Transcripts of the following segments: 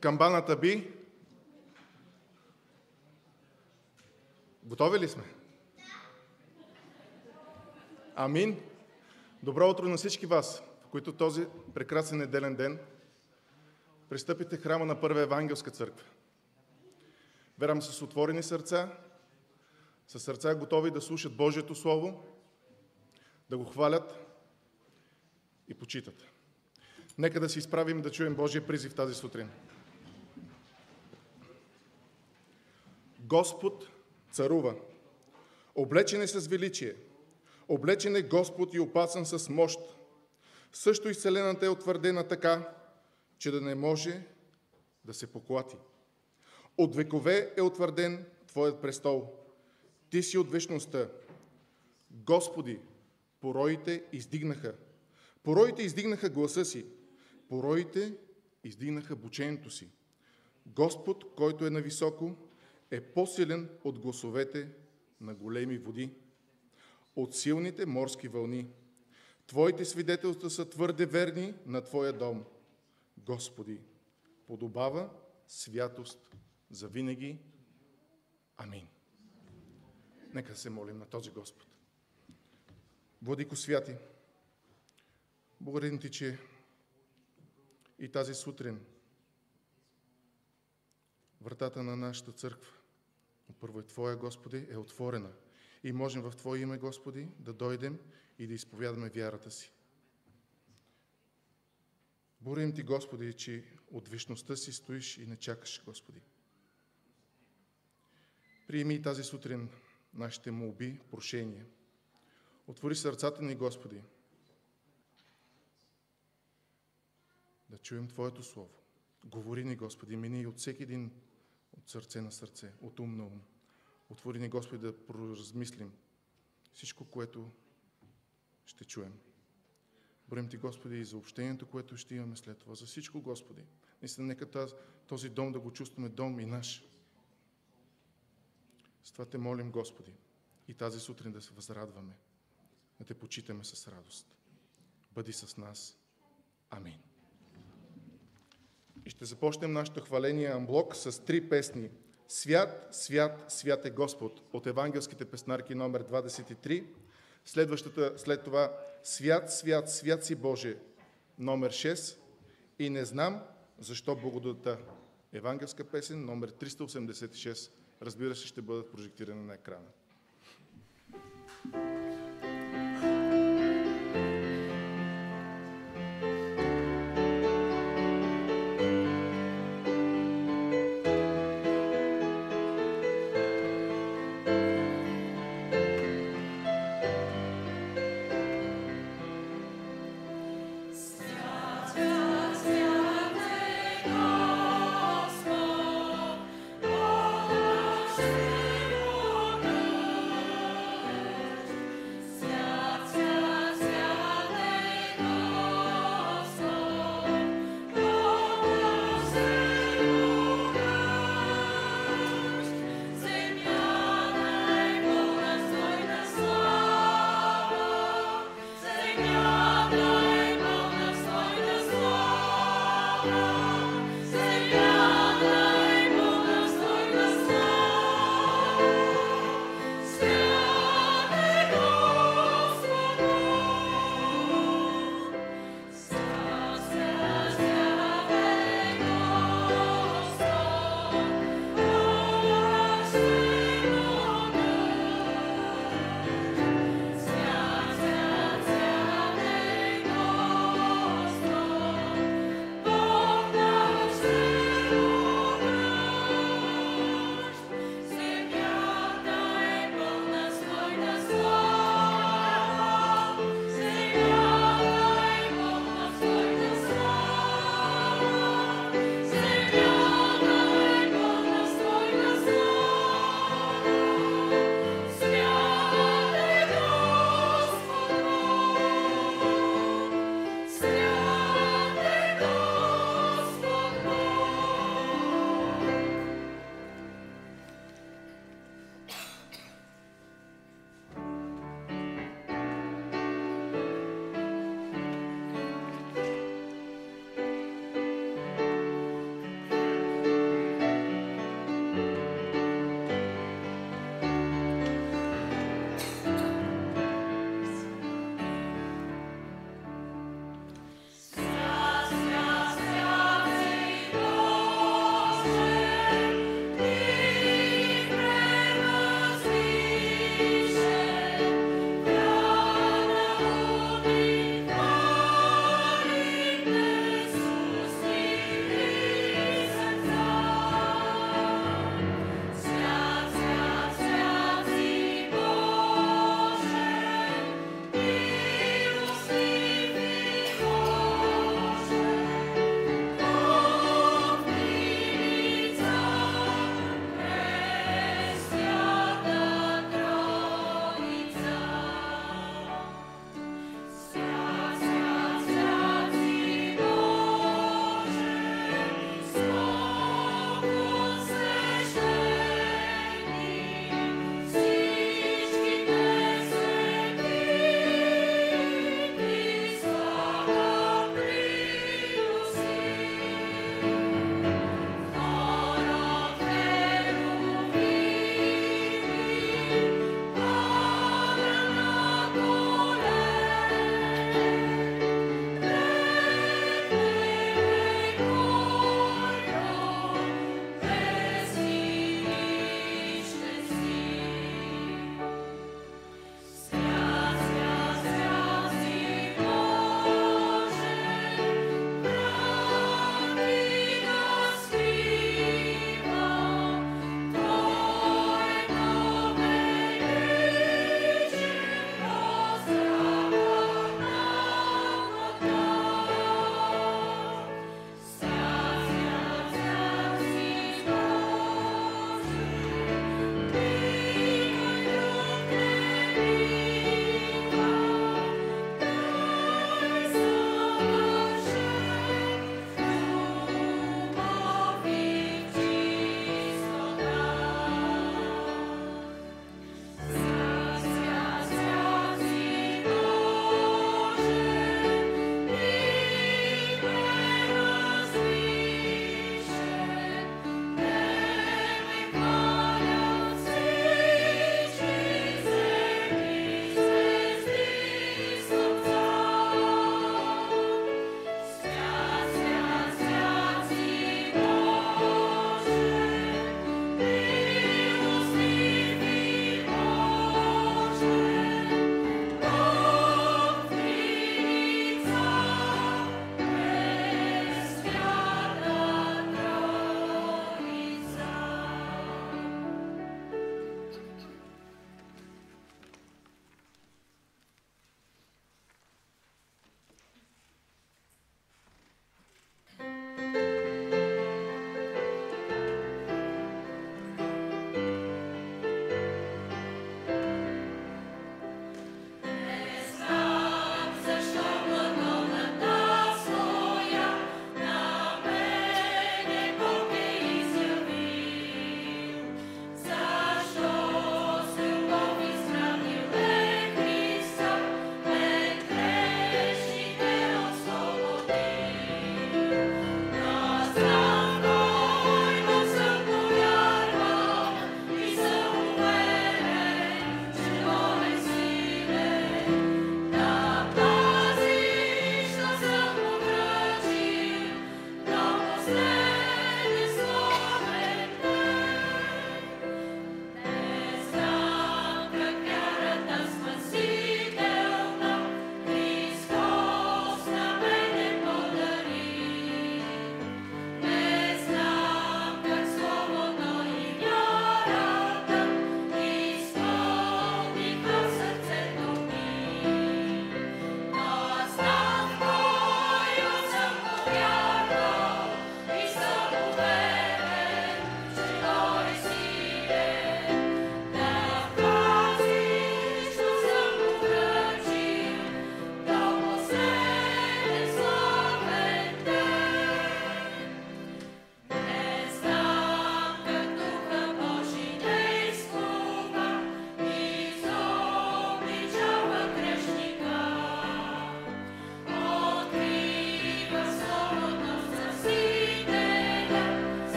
камбаната би. Готови ли сме? Амин. Добро утро на всички вас, в които този прекрасен неделен ден пристъпите храма на Първа Евангелска църква. Верам с отворени сърца, с сърца готови да слушат Божието Слово, да го хвалят и почитат. Нека да се изправим да чуем Божия призив тази сутрин. Господ царува. Облечен е с величие. Облечен е Господ и опасан с мощ. Също изцелената е утвърдена така, че да не може да се поклати. От векове е утвърден Твоят престол. Ти си от вечността. Господи, пороите издигнаха. Пороите издигнаха гласа си. Пороите издигнаха бучението си. Господ, който е нависоко, е по-силен от гласовете на големи води, от силните морски вълни. Твоите свидетелства са твърде верни на Твоя дом. Господи, подобава святост за винаги. Амин. Нека се молим на този Господ. Владико святи, благодарим Ти, че и тази сутрин вратата на нашата църква, първо е Твоя, Господи, е отворена. И можем в Твое име, Господи, да дойдем и да изповядаме вярата си. Борим Ти, Господи, че от вечността си стоиш и не чакаш, Господи. Приеми и тази сутрин нашите молби, прошения. Отвори сърцата ни, Господи, да чуем Твоето Слово. Говори ни, Господи, мини от всеки един сърце на сърце, от ум на ум. Отвори ни, Господи, да поразмислим всичко, което ще чуем. Борим Ти, Господи, и за общението, което ще имаме след това. За всичко, Господи. Наистина, нека този дом да го чувстваме дом и наш. С това те молим, Господи, и тази сутрин да се възрадваме, да те почитаме с радост. Бъди с нас. Амин. И ще започнем нашето хваление Амблок с три песни. Свят, свят, свят е Господ от евангелските песнарки номер 23. Следващата, след това Свят, свят, свят си Боже номер 6. И не знам защо благодата. Евангелска песен номер 386. Разбира се, ще бъдат прожектирани на екрана.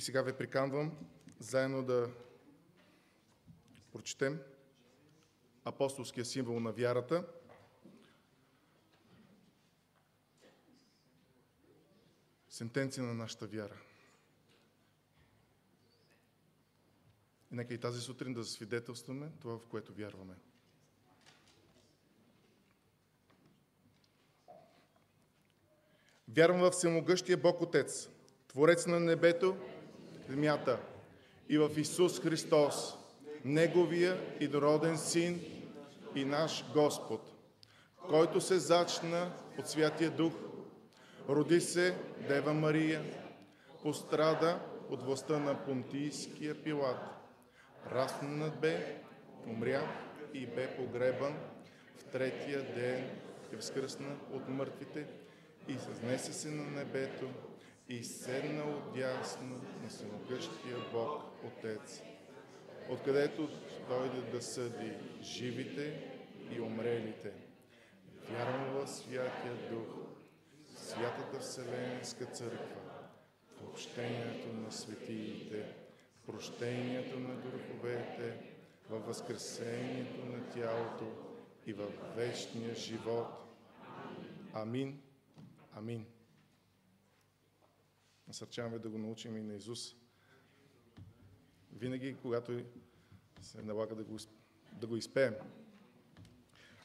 И сега ви приканвам заедно да прочетем апостолския символ на вярата. Сентенция на нашата вяра. И нека и тази сутрин да засвидетелстваме това, в което вярваме. Вярвам в всемогъщия Бог Отец, Творец на небето, земята. И в Исус Христос, Неговия идороден Син и наш Господ, който се зачна от Святия Дух, роди се Дева Мария, пострада от властта на Понтийския Пилат, раснат бе, умря и бе погребан в третия ден и възкръсна от мъртвите и съзнесе се на небето и седна отясно на самогъщия Бог Отец, откъдето дойде да съди живите и умрелите. Вярвам в Святия Дух, Святата Вселенска Църква, в общението на светиите, прощението на греховете, във възкресението на тялото и във вечния живот. Амин. Амин. Насърчаваме да го научим и на Исус. Винаги, когато се налага да го, да го изпеем.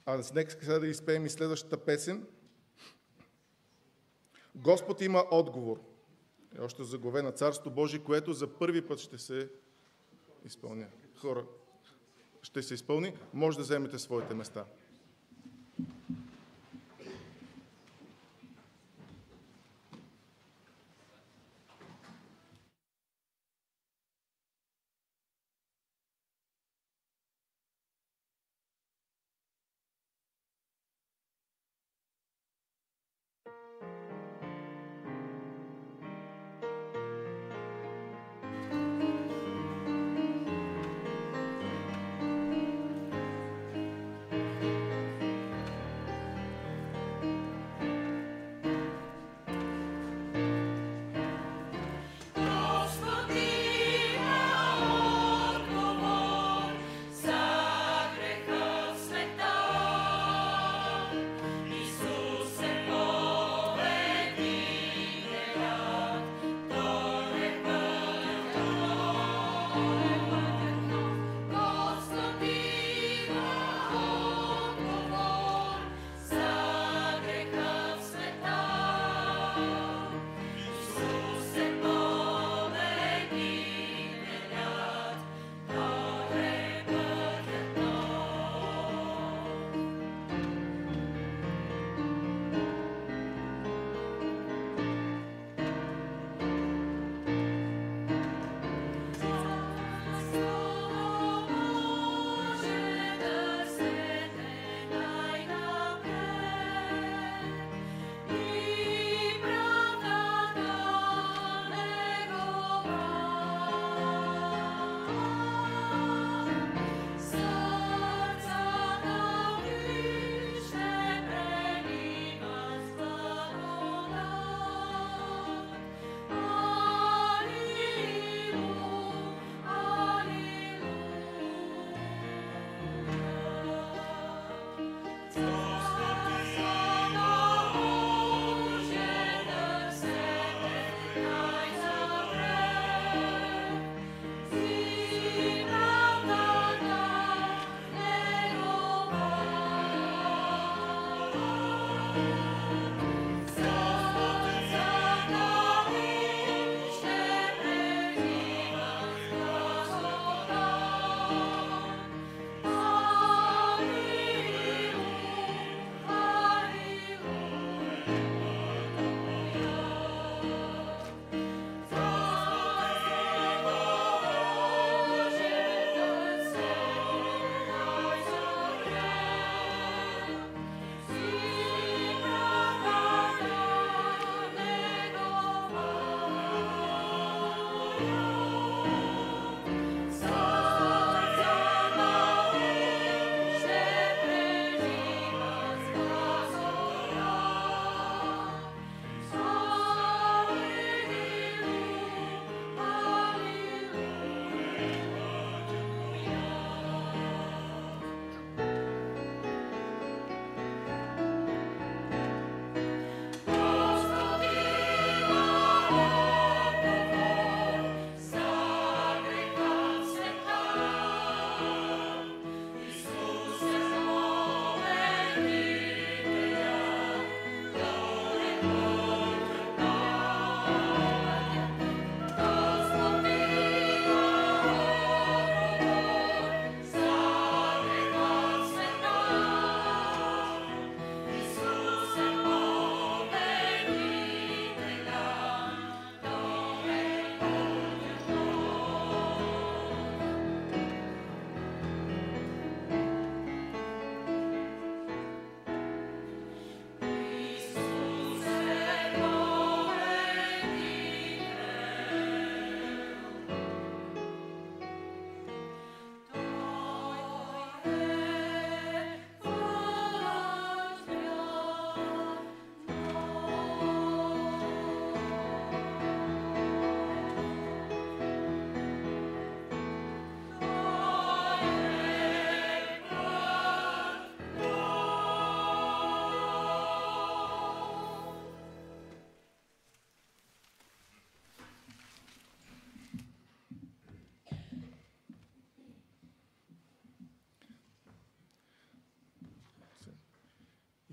А нека сега да изпеем и следващата песен. Господ има отговор. Е още загове на Царство Божие, което за първи път ще се изпълня. Хора, ще се изпълни. Може да вземете своите места.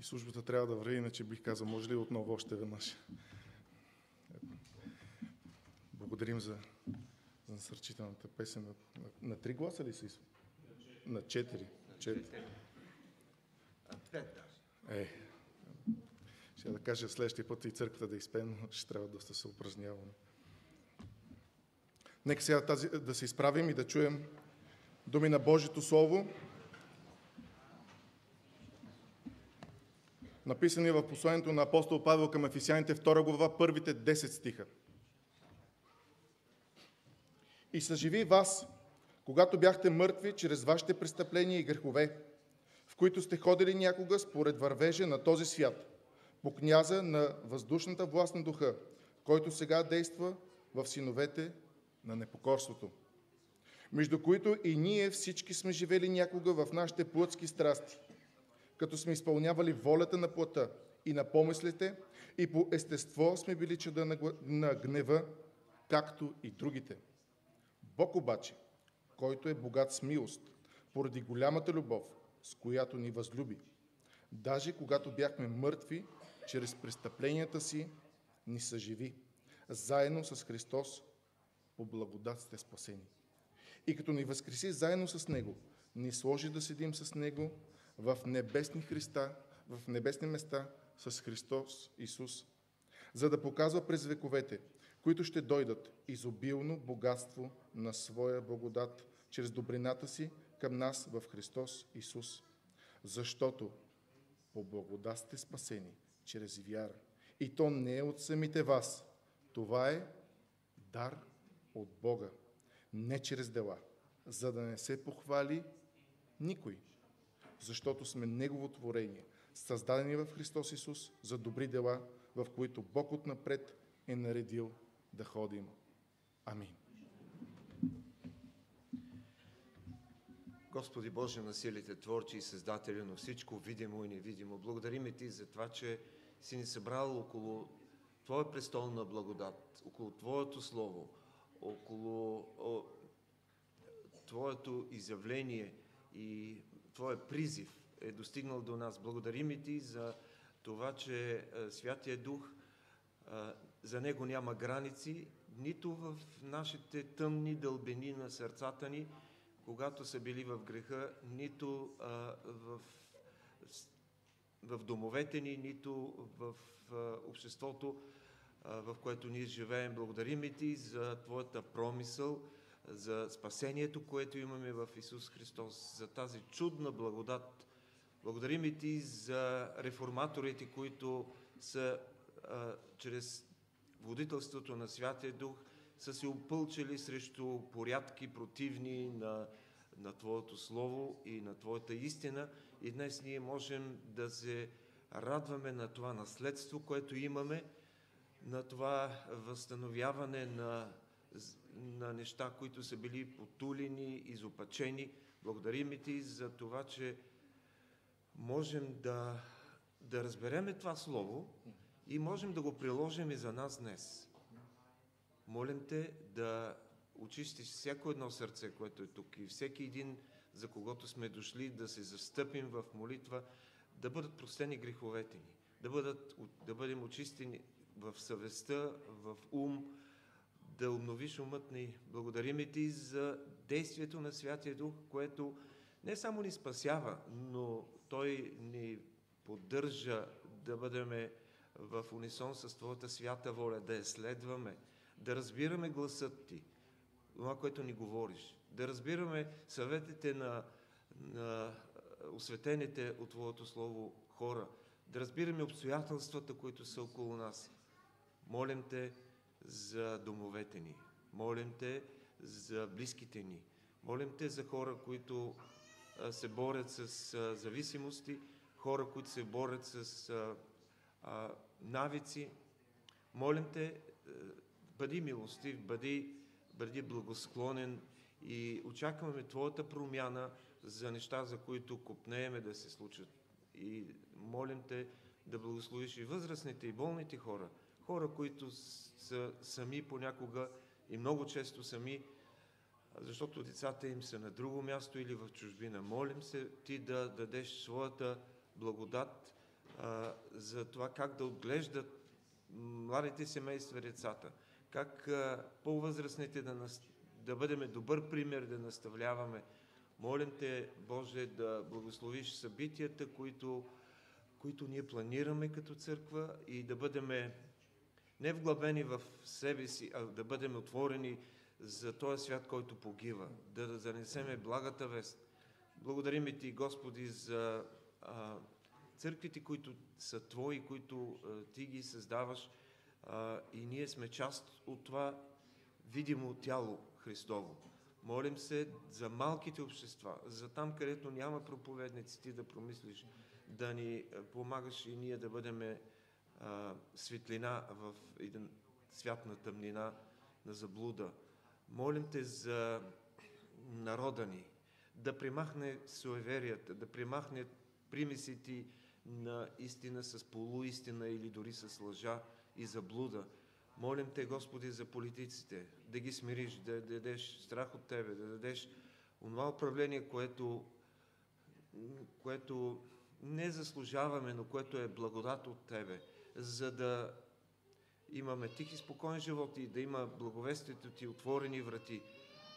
И службата трябва да върви, иначе бих казал, може ли отново още веднъж. Благодарим за, за насърчителната песен. На, на, на три гласа ли си? На четири. четири. Пет даже. Е, ще да кажа следващия път и църквата да изпеем, но ще трябва доста се упражняваме. Нека сега тази, да се изправим и да чуем думи на Божието Слово, написани в посланието на апостол Павел към Ефисяните 2 глава, първите 10 стиха. И съживи вас, когато бяхте мъртви чрез вашите престъпления и грехове, в които сте ходили някога според вървежа на този свят, по княза на въздушната власт на духа, който сега действа в синовете на непокорството, между които и ние всички сме живели някога в нашите плътски страсти, като сме изпълнявали волята на плътта и на помислите, и по естество сме били чада на гнева, както и другите. Бог обаче, който е богат с милост, поради голямата любов, с която ни възлюби, даже когато бяхме мъртви, чрез престъпленията си ни съживи, заедно с Христос по благодат сте спасени. И като ни възкреси заедно с Него, ни сложи да седим с Него в небесни Христа, в небесни места с Христос Исус, за да показва през вековете, които ще дойдат изобилно богатство на своя благодат, чрез добрината си към нас в Христос Исус. Защото по благодат сте спасени чрез вяра. И то не е от самите вас. Това е дар от Бога, не чрез дела, за да не се похвали никой, защото сме Негово творение, създадени в Христос Исус за добри дела, в които Бог отнапред е наредил да ходим. Амин. Господи Боже на силите, Творчи и Създатели на всичко видимо и невидимо, благодариме Ти за това, че си ни събрал около Твоя престол на благодат, около Твоето Слово, около о, Твоето изявление и Твоя призив е достигнал до нас. Благодарим Ти за това, че Святия Дух, за Него няма граници, нито в нашите тъмни дълбени на сърцата ни, когато са били в греха, нито в, в домовете ни, нито в обществото, в което ние живеем. Благодарим и Ти за Твоята промисъл, за спасението, което имаме в Исус Христос, за тази чудна благодат. Благодарим и Ти за реформаторите, които са а, чрез водителството на Святия Дух са се опълчили срещу порядки противни на, на Твоето Слово и на Твоята истина. И днес ние можем да се радваме на това наследство, което имаме, на това възстановяване на, на неща, които са били потулени, изопачени. Благодарим Ти за това, че можем да, да разбереме това Слово и можем да го приложим и за нас днес. Молим Те да очистиш всяко едно сърце, което е тук и всеки един, за когото сме дошли, да се застъпим в молитва, да бъдат простени греховете ни, да, бъдат, да бъдем очистени в съвестта, в ум, да обновиш умът ни. Благодарим и Ти за действието на Святия Дух, което не само ни спасява, но Той ни поддържа да бъдем в унисон с Твоята свята воля, да я следваме, да разбираме гласът Ти, това, което ни говориш, да разбираме съветите на, на осветените от Твоето Слово хора, да разбираме обстоятелствата, които са около нас. Молим Те за домовете ни, молим Те за близките ни, молим Те за хора, които се борят с зависимости, хора, които се борят с навици. Молим те, бъди милостив, бъди, бъди благосклонен и очакваме Твоята промяна за неща, за които купнееме да се случат. И молим Те да благословиш и възрастните, и болните хора, хора, които са сами понякога и много често сами, защото децата им са на друго място или в чужбина. Молим се Ти да дадеш своята благодат, а, за това как да отглеждат младите семейства децата, как а, по-възрастните да, нас, да бъдем добър пример, да наставляваме. Молим те, Боже, да благословиш събитията, които, които ние планираме като църква и да бъдем не вглъбени в себе си, а да бъдем отворени за този свят, който погива, да занесеме благата вест. Благодарим Ти, Господи, за а, църквите, които са Твои, които а, Ти ги създаваш а, и ние сме част от това видимо тяло Христово. Молим се за малките общества, за там, където няма проповедници, Ти да промислиш, да ни помагаш и ние да бъдем светлина в един свят на тъмнина, на заблуда. Молим Те за народа ни, да примахне суеверията, да примахне примесите на истина с полуистина или дори с лъжа и заблуда. Молим Те, Господи, за политиците, да ги смириш, да дадеш страх от Тебе, да дадеш онова управление, което, което не заслужаваме, но което е благодат от Тебе, за да имаме тих и спокоен живот и да има благовестието Ти, отворени врати,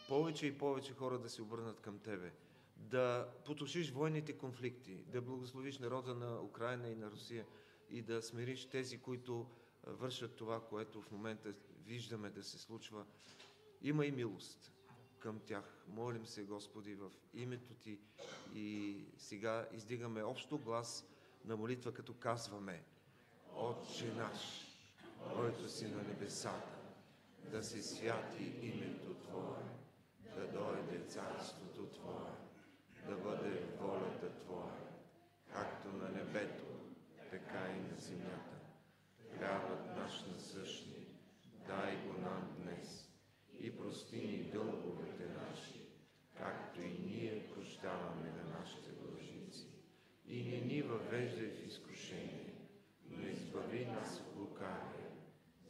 повече и повече хора да се обърнат към Тебе, да потушиш военните конфликти, да благословиш народа на Украина и на Русия и да смириш тези, които вършат това, което в момента виждаме да се случва. Има и милост към тях. Молим се, Господи, в името Ти и сега издигаме общо глас на молитва, като казваме Отче наш, който си на небесата, да се святи името Твое, да дойде царството Твое, да бъде волята Твоя, както на небето, така и на земята. Хлябът наш насъщни, дай го нам днес и прости ни дълговете наши, както и ние прощаваме на нашите дължници. И не ни въвеждай в изкушение, но избави нас от лукавия,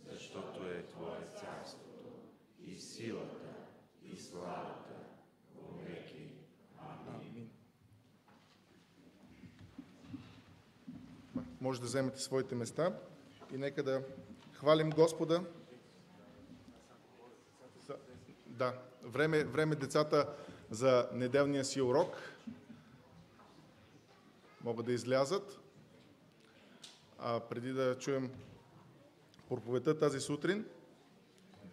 защото е Твое царството и силата и славата во веки. Амин. Може да вземете своите места и нека да хвалим Господа. Да, време, време децата за неделния си урок могат да излязат. А преди да чуем проповедта тази сутрин,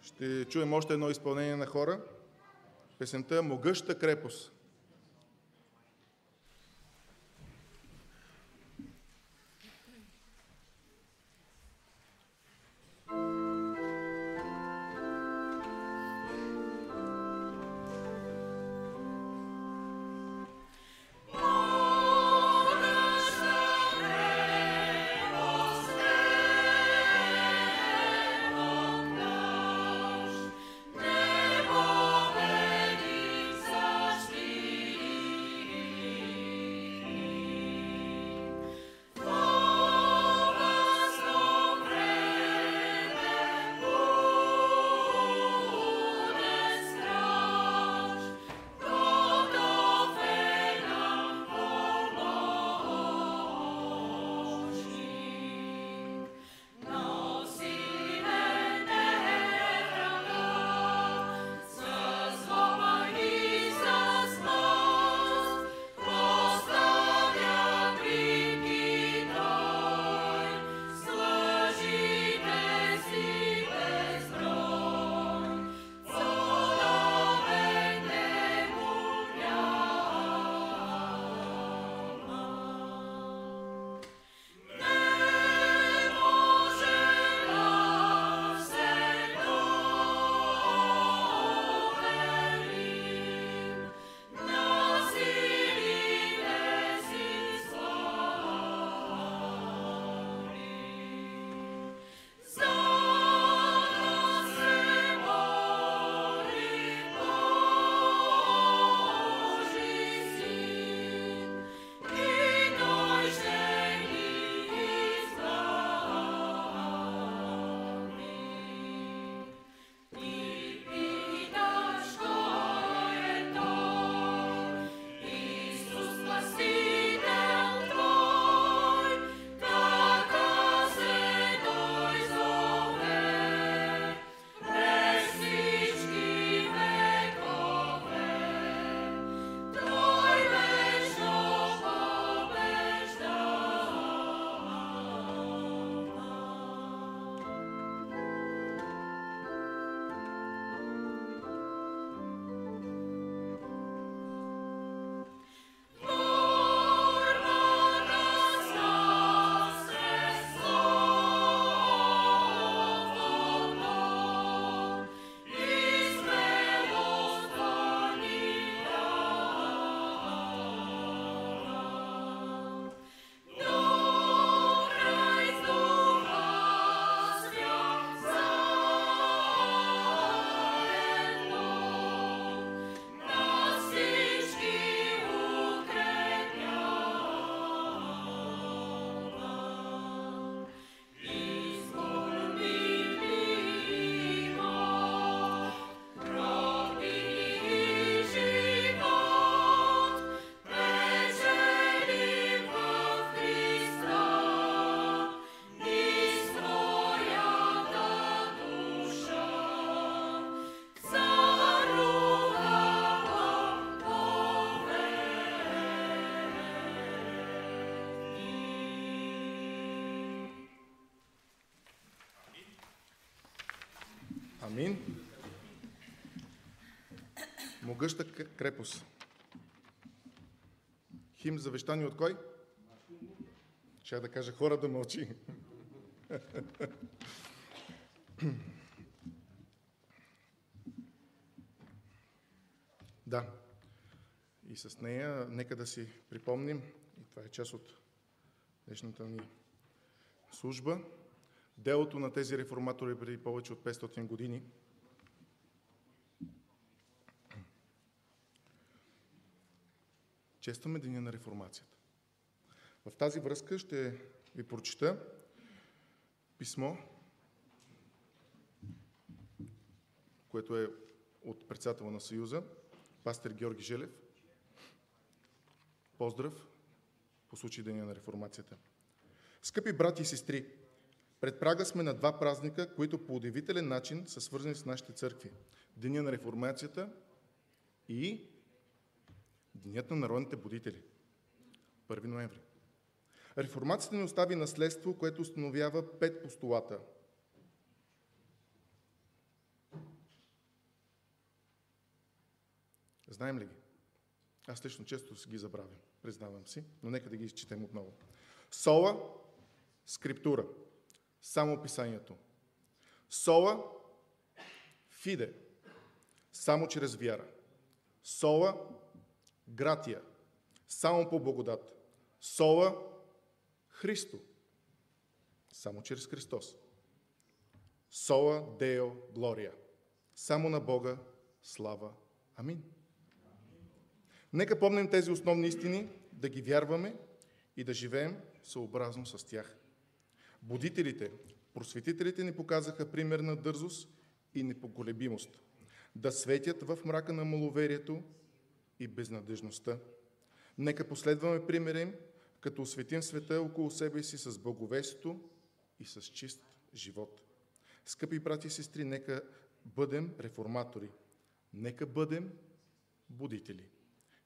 ще чуем още едно изпълнение на хора. Песента Могъща крепост. Амин. Могъща крепост. Хим завещани от кой? Ще да кажа хора да мълчи. да. И с нея нека да си припомним, и това е част от днешната ни служба, делото на тези реформатори преди повече от 500 години. Честваме Деня на реформацията. В тази връзка ще ви прочита писмо, което е от председателя на Съюза, пастор Георги Желев. Поздрав по случай Деня на реформацията. Скъпи брати и сестри, пред прага сме на два празника, които по удивителен начин са свързани с нашите църкви. Деня на реформацията и Денят на народните будители. 1 ноември. Реформацията ни остави наследство, което установява пет постулата. Знаем ли ги? Аз лично често си ги забравям, признавам си, но нека да ги изчетем отново. Сола, скриптура, само писанието. Сола, фиде, само чрез вяра. Сола, гратия, само по благодат. Сола, Христо, само чрез Христос. Сола Део Глория, само на Бога слава. Амин. Нека помним тези основни истини, да ги вярваме и да живеем съобразно с тях. Будителите, просветителите ни показаха пример на дързост и непоколебимост. Да светят в мрака на маловерието и безнадежността. Нека последваме примера им, като осветим света около себе си с благовестието и с чист живот. Скъпи брати и сестри, нека бъдем реформатори. Нека бъдем будители.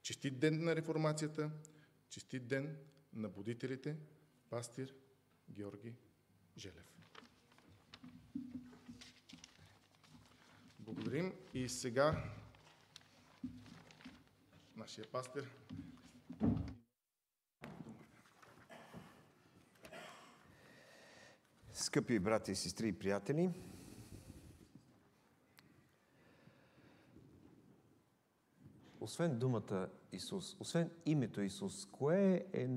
Честит ден на реформацията, честит ден на будителите, пастир Георги Желев. Благодарим и сега нашия пастир. Скъпи брати, сестри и приятели, освен думата Исус, освен името Исус, кое е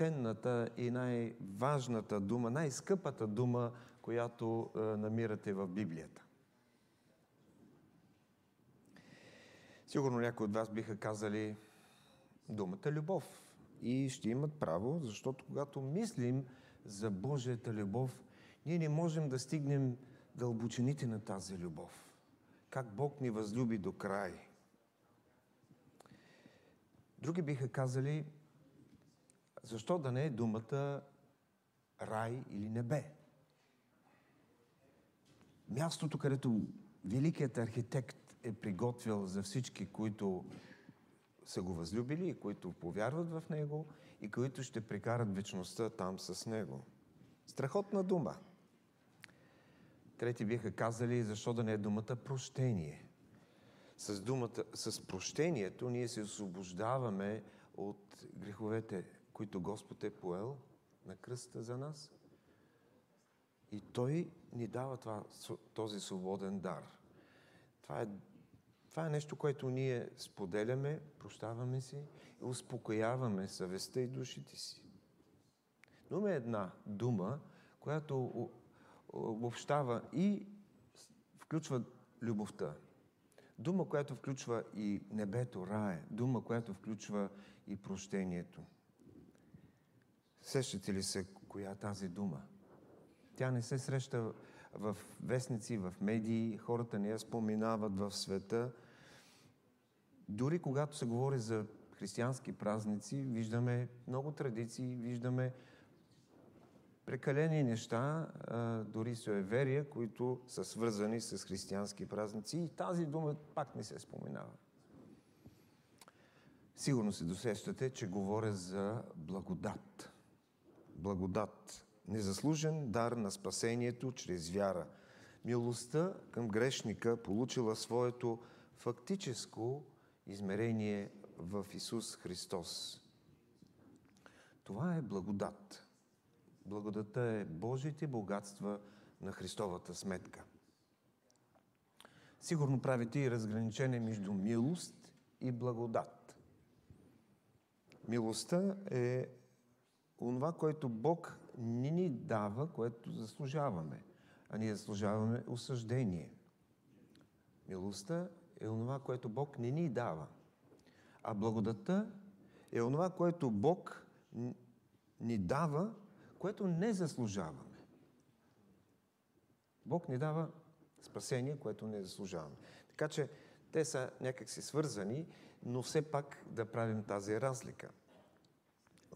най-ценната и най-важната дума, най-скъпата дума, която е, намирате в Библията? Сигурно някои от вас биха казали думата любов. И ще имат право, защото когато мислим за Божията любов, ние не можем да стигнем дълбочините на тази любов. Как Бог ни възлюби до край. Други биха казали, защо да не е думата рай или небе? Мястото, където великият архитект е приготвил за всички, които са го възлюбили и които повярват в Него и които ще прекарат вечността там с Него. Страхотна дума. Трети биха казали, защо да не е думата прощение. С, думата, с прощението ние се освобождаваме от греховете, които Господ е поел на кръста за нас. И Той ни дава това, този свободен дар. Това е това е нещо, което ние споделяме, прощаваме си и успокояваме съвестта и душите си. Но има една дума, която обобщава и включва любовта. Дума, която включва и небето, рае. Дума, която включва и прощението. Сещате ли се коя е тази дума? Тя не се среща в вестници, в медии, хората не я споменават в света – дори когато се говори за християнски празници, виждаме много традиции, виждаме прекалени неща, дори суеверия, които са свързани с християнски празници и тази дума пак не се споменава. Сигурно се досещате, че говоря за благодат. Благодат. Незаслужен дар на спасението чрез вяра. Милостта към грешника получила своето фактическо измерение в Исус Христос. Това е благодат. Благодата е Божите богатства на Христовата сметка. Сигурно правите и разграничение между милост и благодат. Милостта е онова, което Бог не ни дава, което заслужаваме, а ние заслужаваме осъждение. Милостта е онова, което Бог не ни дава. А благодата е онова, което Бог ни дава, което не заслужаваме. Бог ни дава спасение, което не заслужаваме. Така че те са някакси свързани, но все пак да правим тази разлика.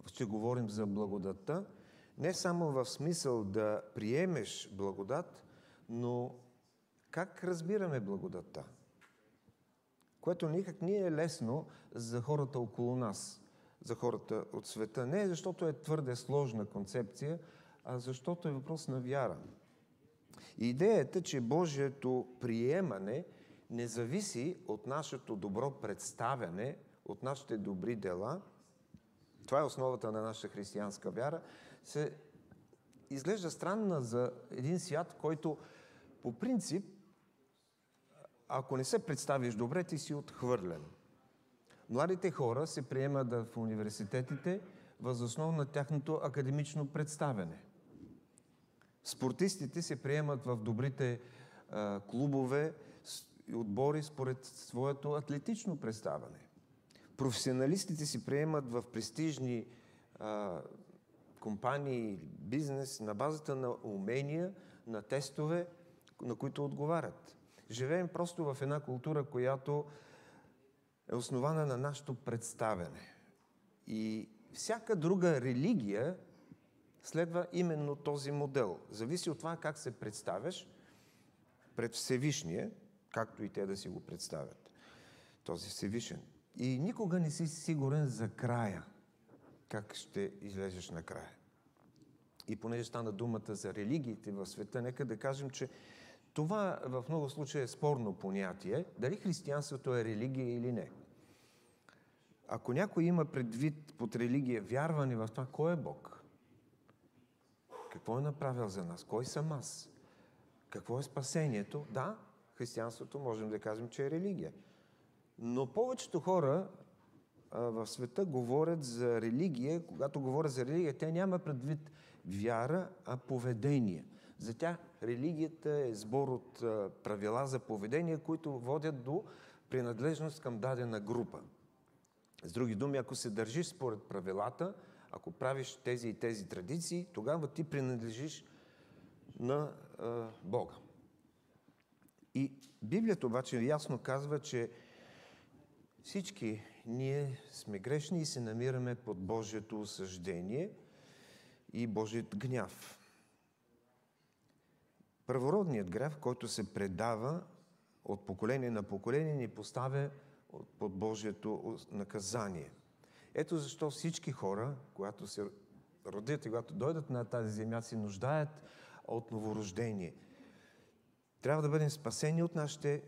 Ще говорим за благодата, не само в смисъл да приемеш благодат, но как разбираме благодата? Което никак не е лесно за хората около нас, за хората от света. Не защото е твърде сложна концепция, а защото е въпрос на вяра. Идеята, че Божието приемане не зависи от нашето добро представяне, от нашите добри дела, това е основата на нашата християнска вяра, се изглежда странна за един свят, който по принцип, ако не се представиш добре, ти си отхвърлен. Младите хора се приемат в университетите възоснова на тяхното академично представяне. Спортистите се приемат в добрите а, клубове и отбори според своето атлетично представяне. Професионалистите се приемат в престижни а, компании, бизнес на базата на умения, на тестове, на които отговарят. Живеем просто в една култура, която е основана на нашето представяне. И всяка друга религия следва именно този модел. Зависи от това как се представяш пред Всевишния, както и те да си го представят. Този Всевишен. И никога не си сигурен за края. Как ще излезеш накрая. И понеже стана думата за религиите в света, нека да кажем, че това в много случаи е спорно понятие. Дали християнството е религия или не. Ако някой има предвид под религия вярване в това, кой е Бог? Какво е направил за нас? Кой съм аз? Какво е спасението? Да, християнството можем да кажем, че е религия. Но повечето хора в света говорят за религия. Когато говорят за религия, те няма предвид вяра, а поведение. За тях религията е сбор от правила за поведение, които водят до принадлежност към дадена група. С други думи, ако се държиш според правилата, ако правиш тези и тези традиции, тогава ти принадлежиш на а, Бога. И Библията обаче ясно казва, че всички ние сме грешни и се намираме под Божието осъждение и Божият гняв. Първородният грях, който се предава от поколение на поколение, ни поставя под Божието наказание. Ето защо всички хора, когато се родят и когато дойдат на тази земя, се нуждаят от новорождение. Трябва да бъдем спасени от нашите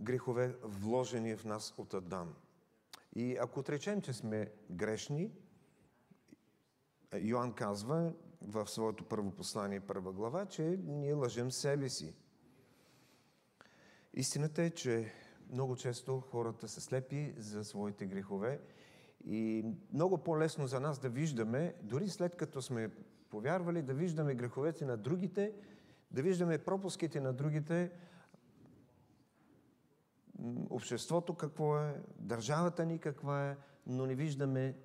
грехове, вложени в нас от Адам. И ако отречем, че сме грешни, Йоанн казва в своето първо послание, първа глава, че ние лъжем себе си. Истината е, че много често хората са слепи за своите грехове и много по-лесно за нас да виждаме, дори след като сме повярвали, да виждаме греховете на другите, да виждаме пропуските на другите, обществото какво е, държавата ни каква е, но не виждаме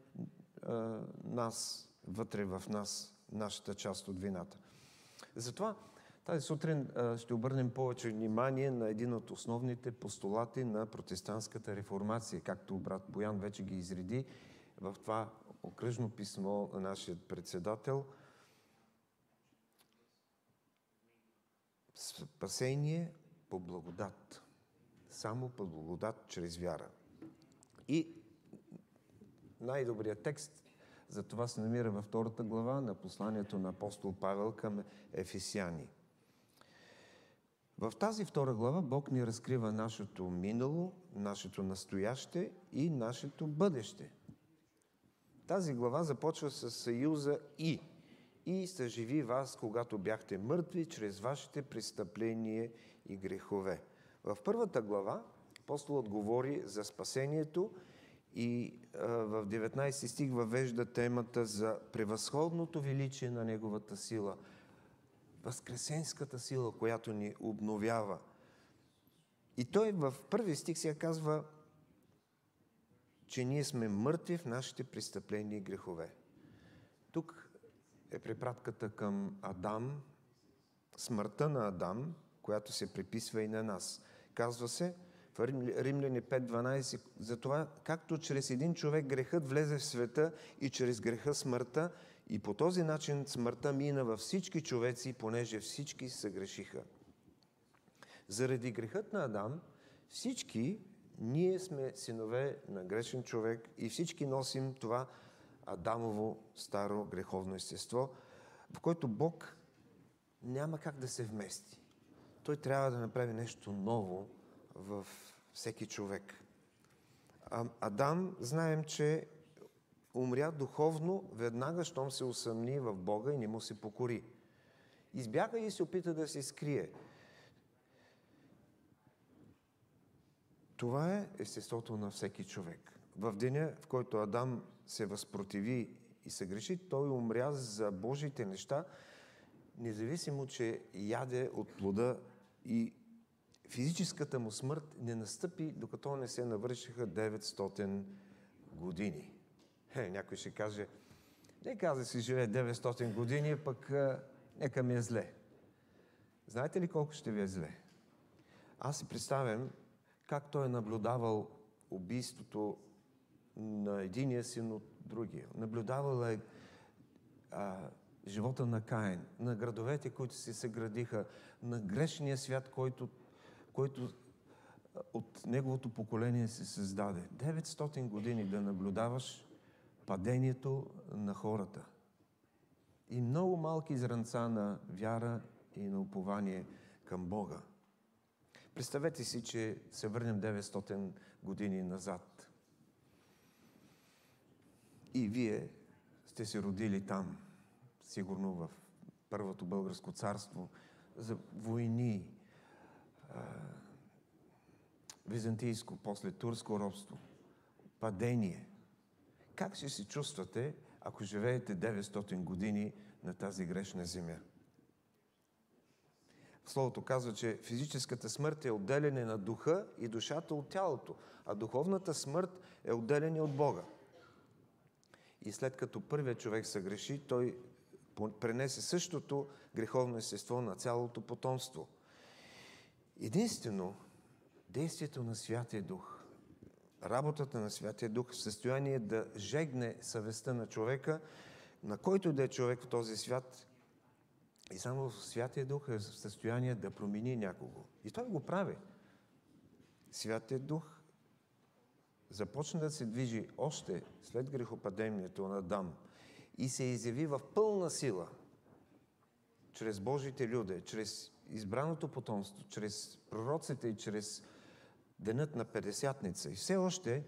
а, нас, вътре в нас, нашата част от вината. Затова тази сутрин ще обърнем повече внимание на един от основните постулати на протестантската реформация, както брат Боян вече ги изреди в това окръжно писмо на нашия председател. Спасение по благодат. Само по благодат чрез вяра. И най-добрият текст за това се намира във втората глава на посланието на апостол Павел към Ефесяни – В тази втора глава Бог ни разкрива нашето минало, нашето настояще и нашето бъдеще. Тази глава започва с съюза и. И съживи вас, когато бяхте мъртви, чрез вашите престъпления и грехове. В първата глава апостолът говори за спасението и в 19 стих въвежда темата за превъзходното величие на Неговата сила, възкресенската сила, която ни обновява. И той в първи стих сега казва, че ние сме мъртви в нашите престъпления и грехове. Тук е препратката към Адам, смъртта на Адам, която се приписва и на нас. Казва се в Римляни 5.12, за това, както чрез един човек грехът влезе в света и чрез греха смъртта, и по този начин смъртта мина във всички човеци, понеже всички се грешиха. Заради грехът на Адам, всички ние сме синове на грешен човек и всички носим това Адамово старо греховно естество, в което Бог няма как да се вмести. Той трябва да направи нещо ново в всеки човек. А, Адам, знаем, че умря духовно веднага, щом се усъмни в Бога и не му се покори. Избяга и се опита да се скрие. Това е естеството на всеки човек. В деня, в който Адам се възпротиви и се греши, той умря за Божите неща, независимо, че яде от плода и физическата му смърт не настъпи, докато не се навършиха 900 години. Е, някой ще каже, не каза си живее 900 години, пък нека ми е зле. Знаете ли колко ще ви е зле? Аз си представям как той е наблюдавал убийството на единия син от другия. Наблюдавал е а, живота на Каин, на градовете, които се съградиха, на грешния свят, който, който от неговото поколение се създаде. 900 години да наблюдаваш падението на хората. И много малки зранца на вяра и на упование към Бога. Представете си, че се върнем 900 години назад. И вие сте се родили там, сигурно в Първото българско царство, за войни, византийско, после турско робство, падение. Как ще се чувствате, ако живеете 900 години на тази грешна земя? Словото казва, че физическата смърт е отделяне на духа и душата от тялото, а духовната смърт е отделяне от Бога. И след като първият човек се греши, той пренесе същото греховно естество на цялото потомство. Единствено, действието на Святия Дух, работата на Святия Дух в състояние да жегне съвестта на човека, на който да е човек в този свят, и само Святия Дух е в състояние да промени някого. И той го прави. Святия Дух започна да се движи още след грехопадението на Адам и се изяви в пълна сила чрез Божите люди, чрез избраното потомство, чрез пророците и чрез денът на Педесятница. И все още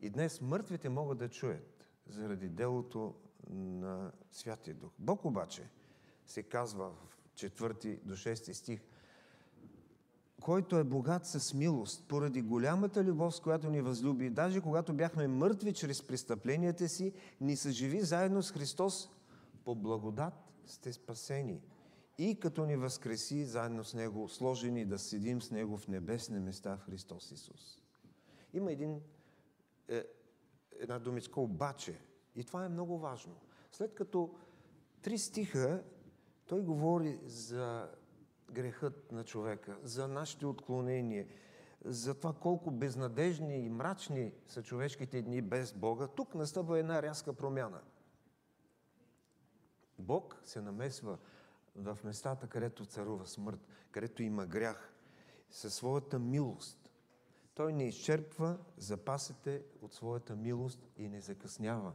и днес мъртвите могат да чуят заради делото на Святия Дух. Бог обаче – се казва в четвърти до 6 стих, който е богат с милост, поради голямата любов, с която ни възлюби, даже когато бяхме мъртви чрез престъпленията си, ни съживи заедно с Христос, по благодат сте спасени. И като ни възкреси заедно с Него, сложени да седим с Него в небесни места в Христос Исус. Има един, е, една думичка обаче, и това е много важно. След като три стиха той говори за грехът на човека, за нашите отклонения, за това колко безнадежни и мрачни са човешките дни без Бога. Тук настъпва една рязка промяна. Бог се намесва в местата, където царува смърт, където има грях, със своята милост. Той не изчерпва запасите от своята милост и не закъснява.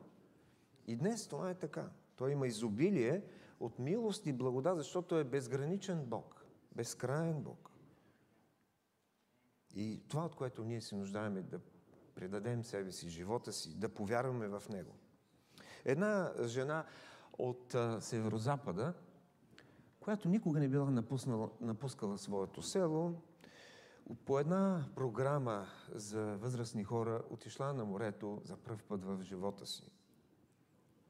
И днес това е така. Той има изобилие от милост и благодат, защото е безграничен Бог, безкрайен Бог. И това, от което ние се нуждаем е да предадем себе си, живота си, да повярваме в Него. Една жена от Северозапада, която никога не била напуснала, напускала своето село, по една програма за възрастни хора отишла на морето за първ път в живота си.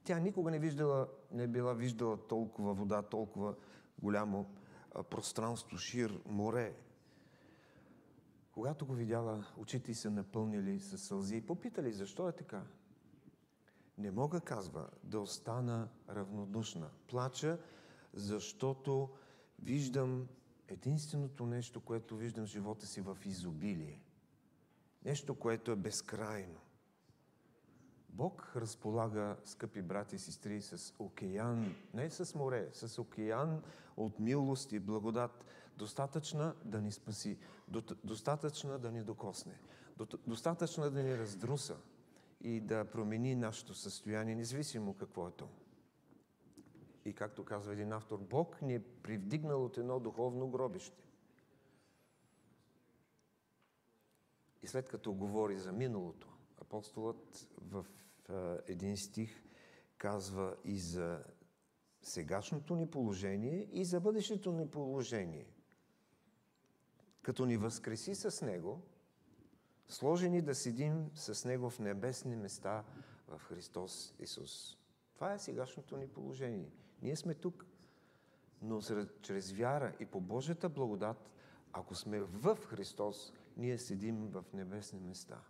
Тя никога не, виждала, не била виждала толкова вода, толкова голямо пространство, шир, море. Когато го видяла, очите се напълнили с сълзи и попитали защо е така. Не мога, казва, да остана равнодушна. Плача, защото виждам единственото нещо, което виждам в живота си в изобилие. Нещо, което е безкрайно. Бог разполага, скъпи брати и сестри, с океан, не с море, с океан от милост и благодат, достатъчна да ни спаси, достатъчна да ни докосне, достатъчна да ни раздруса и да промени нашето състояние, независимо какво е то. И както казва един автор, Бог ни е привдигнал от едно духовно гробище. И след като говори за миналото, апостолът в един стих казва и за сегашното ни положение и за бъдещето ни положение. Като ни възкреси с Него, сложени да седим с Него в небесни места в Христос Исус. Това е сегашното ни положение. Ние сме тук, но чрез вяра и по Божията благодат, ако сме в Христос, ние седим в небесни места.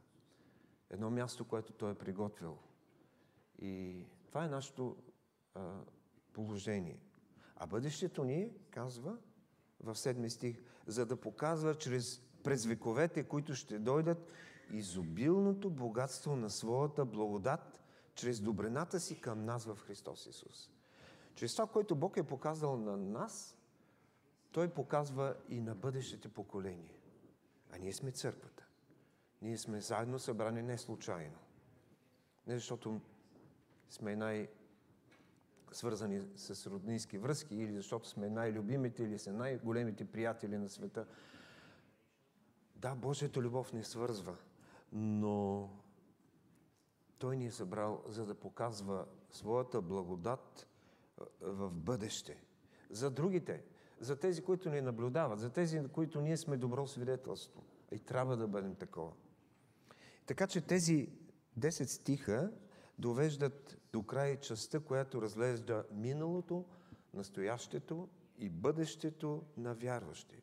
Едно място, което Той е приготвил. И това е нашето а, положение. А бъдещето ни, казва в седми стих, за да показва чрез през вековете, които ще дойдат, изобилното богатство на своята благодат, чрез добрената си към нас в Христос Исус. Чрез това, което Бог е показал на нас, Той показва и на бъдещите поколения. А ние сме църквата. Ние сме заедно събрани не случайно. Не защото сме най- свързани с роднински връзки или защото сме най-любимите или са най-големите приятели на света. Да, Божията любов не свързва, но Той ни е събрал, за да показва своята благодат в бъдеще. За другите, за тези, които ни наблюдават, за тези, на които ние сме добро свидетелство. И трябва да бъдем такова. Така че тези 10 стиха довеждат до край частта, която разглежда миналото, настоящето и бъдещето на вярващи.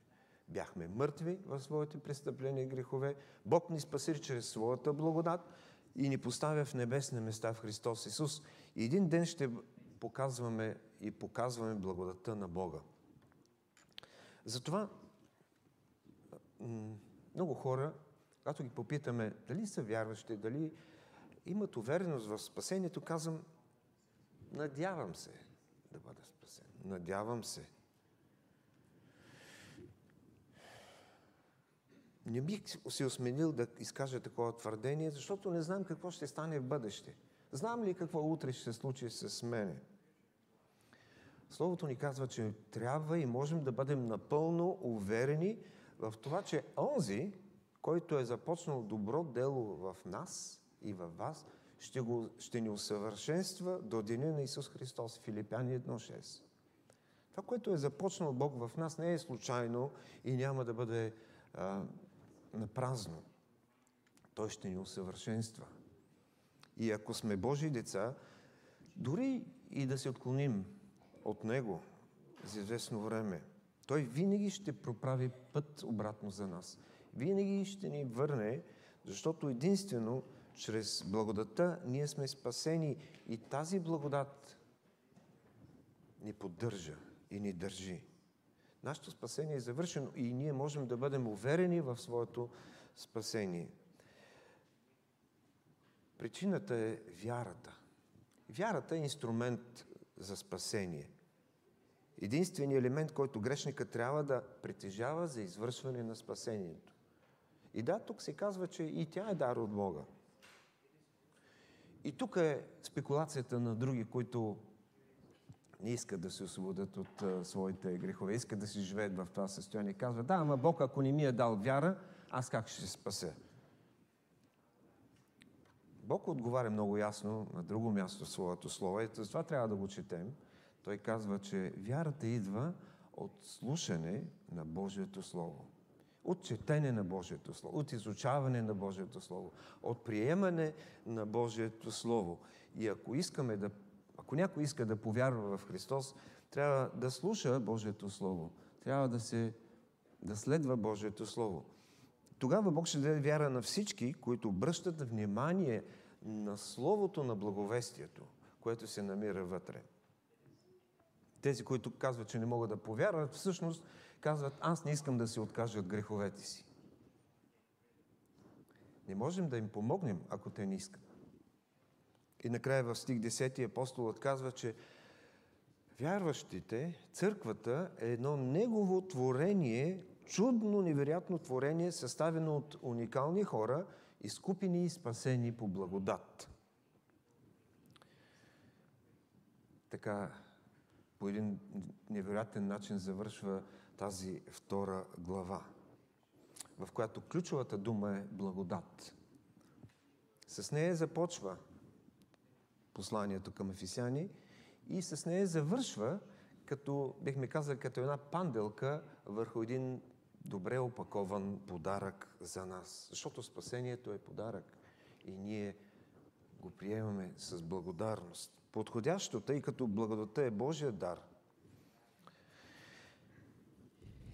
Бяхме мъртви в своите престъпления и грехове. Бог ни спаси чрез своята благодат и ни поставя в небесни места в Христос Исус. И един ден ще показваме и показваме благодата на Бога. Затова много хора, когато ги попитаме дали са вярващи, дали имат увереност в спасението, казвам, надявам се да бъда спасен. Надявам се. Не бих се осменил да изкажа такова твърдение, защото не знам какво ще стане в бъдеще. Знам ли какво утре ще се случи с мене? Словото ни казва, че трябва и можем да бъдем напълно уверени в това, че онзи, който е започнал добро дело в нас и във вас, ще, го, ще ни усъвършенства до деня на Исус Христос. Филипяни 1.6. Това, което е започнал Бог в нас, не е случайно и няма да бъде а, на празно. Той ще ни усъвършенства. И ако сме Божии деца, дори и да се отклоним от Него за известно време, Той винаги ще проправи път обратно за нас. Винаги ще ни върне, защото единствено чрез благодата ние сме спасени и тази благодат ни поддържа и ни държи. Нашето спасение е завършено и ние можем да бъдем уверени в своето спасение. Причината е вярата. Вярата е инструмент за спасение. Единственият елемент, който грешника трябва да притежава за извършване на спасението. И да, тук се казва, че и тя е дар от Бога. И тук е спекулацията на други, които не искат да се освободят от а, своите грехове, искат да си живеят в това състояние. Казват, да, ама Бог, ако не ми е дал вяра, аз как ще се спася? Бог отговаря много ясно на друго място в своето слово и затова трябва да го четем. Той казва, че вярата идва от слушане на Божието Слово, от четене на Божието Слово, от изучаване на Божието Слово, от приемане на Божието Слово. И ако искаме да, ако някой иска да повярва в Христос, трябва да слуша Божието Слово, трябва да се да следва Божието Слово. Тогава Бог ще даде вяра на всички, които обръщат внимание на Словото на благовестието, което се намира вътре. Тези, които казват, че не могат да повярват, всъщност казват, аз не искам да се откажа от греховете си. Не можем да им помогнем, ако те не искат. И накрая в стих 10 апостолът казва, че вярващите, църквата е едно негово творение, чудно, невероятно творение, съставено от уникални хора, изкупени и спасени по благодат. Така, по един невероятен начин завършва тази втора глава, в която ключовата дума е благодат. С нея започва посланието към Ефисяни и с нея завършва, като, бихме казали, като една панделка върху един добре опакован подарък за нас. Защото спасението е подарък и ние го приемаме с благодарност. Подходящо, тъй като благодата е Божия дар.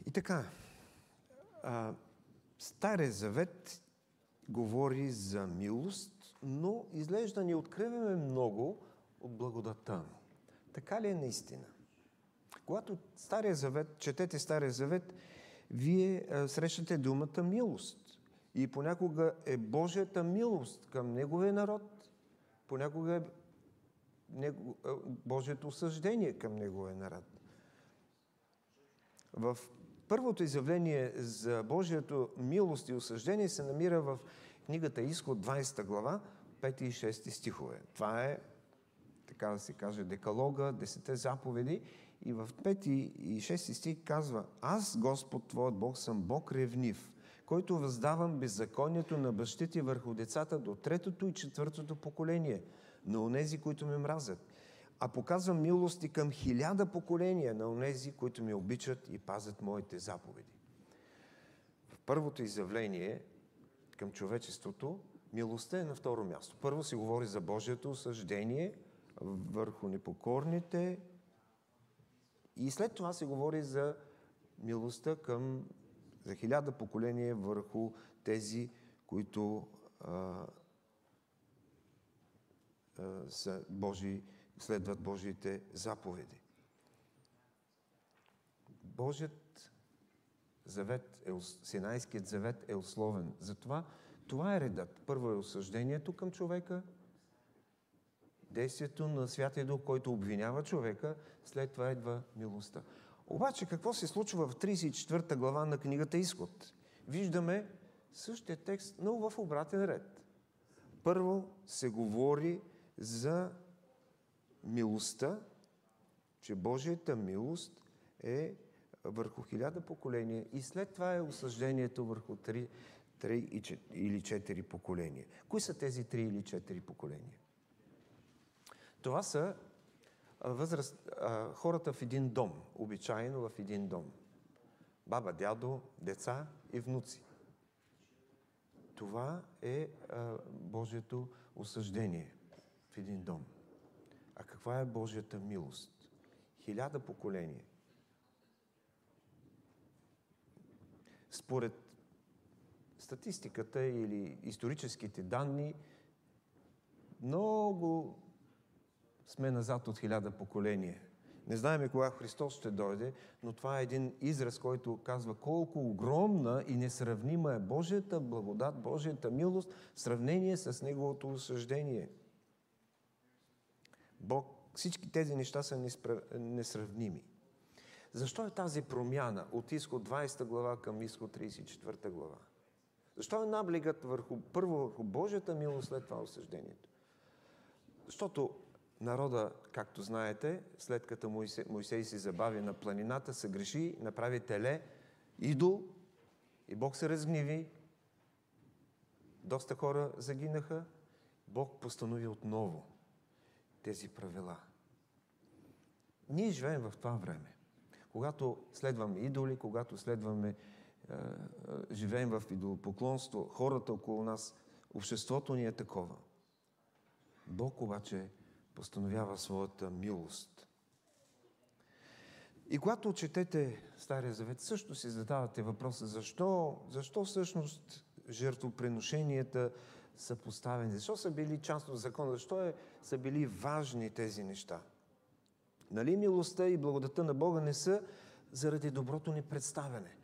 И така, а, Стария завет говори за милост, но изглежда ни откриваме много от благодата му. Така ли е наистина? Когато Стария завет, четете Стария завет, вие срещате думата милост. И понякога е Божията милост към Неговия народ, понякога е Божието осъждение към Неговия народ. В първото изявление за Божието милост и осъждение се намира в книгата Изход 20 глава, 5 и 6 стихове. Това е, така да се каже, декалога, 10 заповеди и в 5 и 6 стих казва Аз, Господ Твоят Бог, съм Бог ревнив, който въздавам беззаконието на бащите върху децата до третото и четвъртото поколение на онези, които ме мразят. А показвам милости към хиляда поколения на онези, които ме обичат и пазят моите заповеди. В първото изявление към човечеството милостта е на второ място. Първо се говори за Божието осъждение върху непокорните, и след това се говори за милостта към за хиляда поколения върху тези, които а, а, са Божи, следват Божиите заповеди. Божият завет, е, Синайският завет е условен. Затова това е редът. Първо е осъждението към човека, действието на Святия Дух, който обвинява човека, след това идва милостта. Обаче какво се случва в 34 глава на книгата Изход? Виждаме същия текст, но в обратен ред. Първо се говори за милостта, че Божията милост е върху хиляда поколения и след това е осъждението върху три, три или четири поколения. Кои са тези три или четири поколения? Това са възраст, хората в един дом, обичайно в един дом. Баба, дядо, деца и внуци. Това е а, Божието осъждение в един дом. А каква е Божията милост? Хиляда поколения. Според статистиката или историческите данни, много сме назад от хиляда поколения. Не знаеме кога Христос ще дойде, но това е един израз, който казва колко огромна и несравнима е Божията благодат, Божията милост в сравнение с Неговото осъждение. Бог, всички тези неща са несравними. Защо е тази промяна от изход 20 глава към изход 34 глава? Защо е наблигът върху, първо върху Божията милост, след това осъждението? Защото Народа, както знаете, след като Моисей, Моисей се забави на планината, се греши, направи теле, идол и Бог се разгниви доста хора загинаха. Бог постанови отново тези правила. Ние живеем в това време. Когато следваме идоли, когато следваме, е, е, живеем в идолопоклонство, хората около нас, обществото ни е такова. Бог обаче постановява своята милост. И когато четете Стария Завет, също си задавате въпроса, защо, защо всъщност жертвоприношенията са поставени, защо са били част от закона, защо е, са били важни тези неща. Нали милостта и благодата на Бога не са заради доброто ни представяне.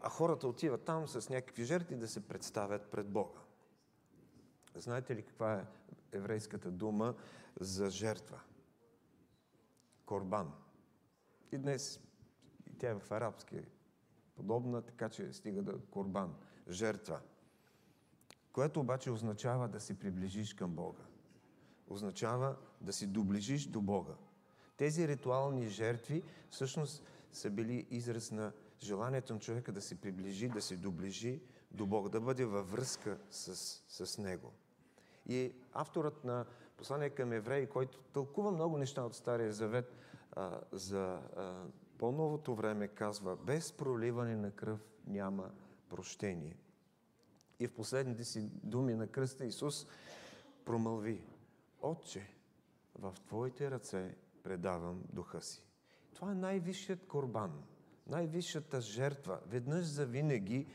А хората отиват там с някакви жертви да се представят пред Бога. Знаете ли каква е еврейската дума за жертва? Корбан. И днес тя е в арабски подобна, така че стига да корбан, жертва. Което обаче означава да се приближиш към Бога. Означава да си доближиш до Бога. Тези ритуални жертви всъщност са били израз на желанието на човека да се приближи, да се доближи до Бога, да бъде във връзка с, с Него. И авторът на послание към евреи, който тълкува много неща от Стария Завет а, за а, по-новото време, казва, без проливане на кръв няма прощение. И в последните си думи на кръста Исус промълви, Отче, в Твоите ръце предавам духа си. Това е най-висшият корбан, най-висшата жертва, веднъж за винаги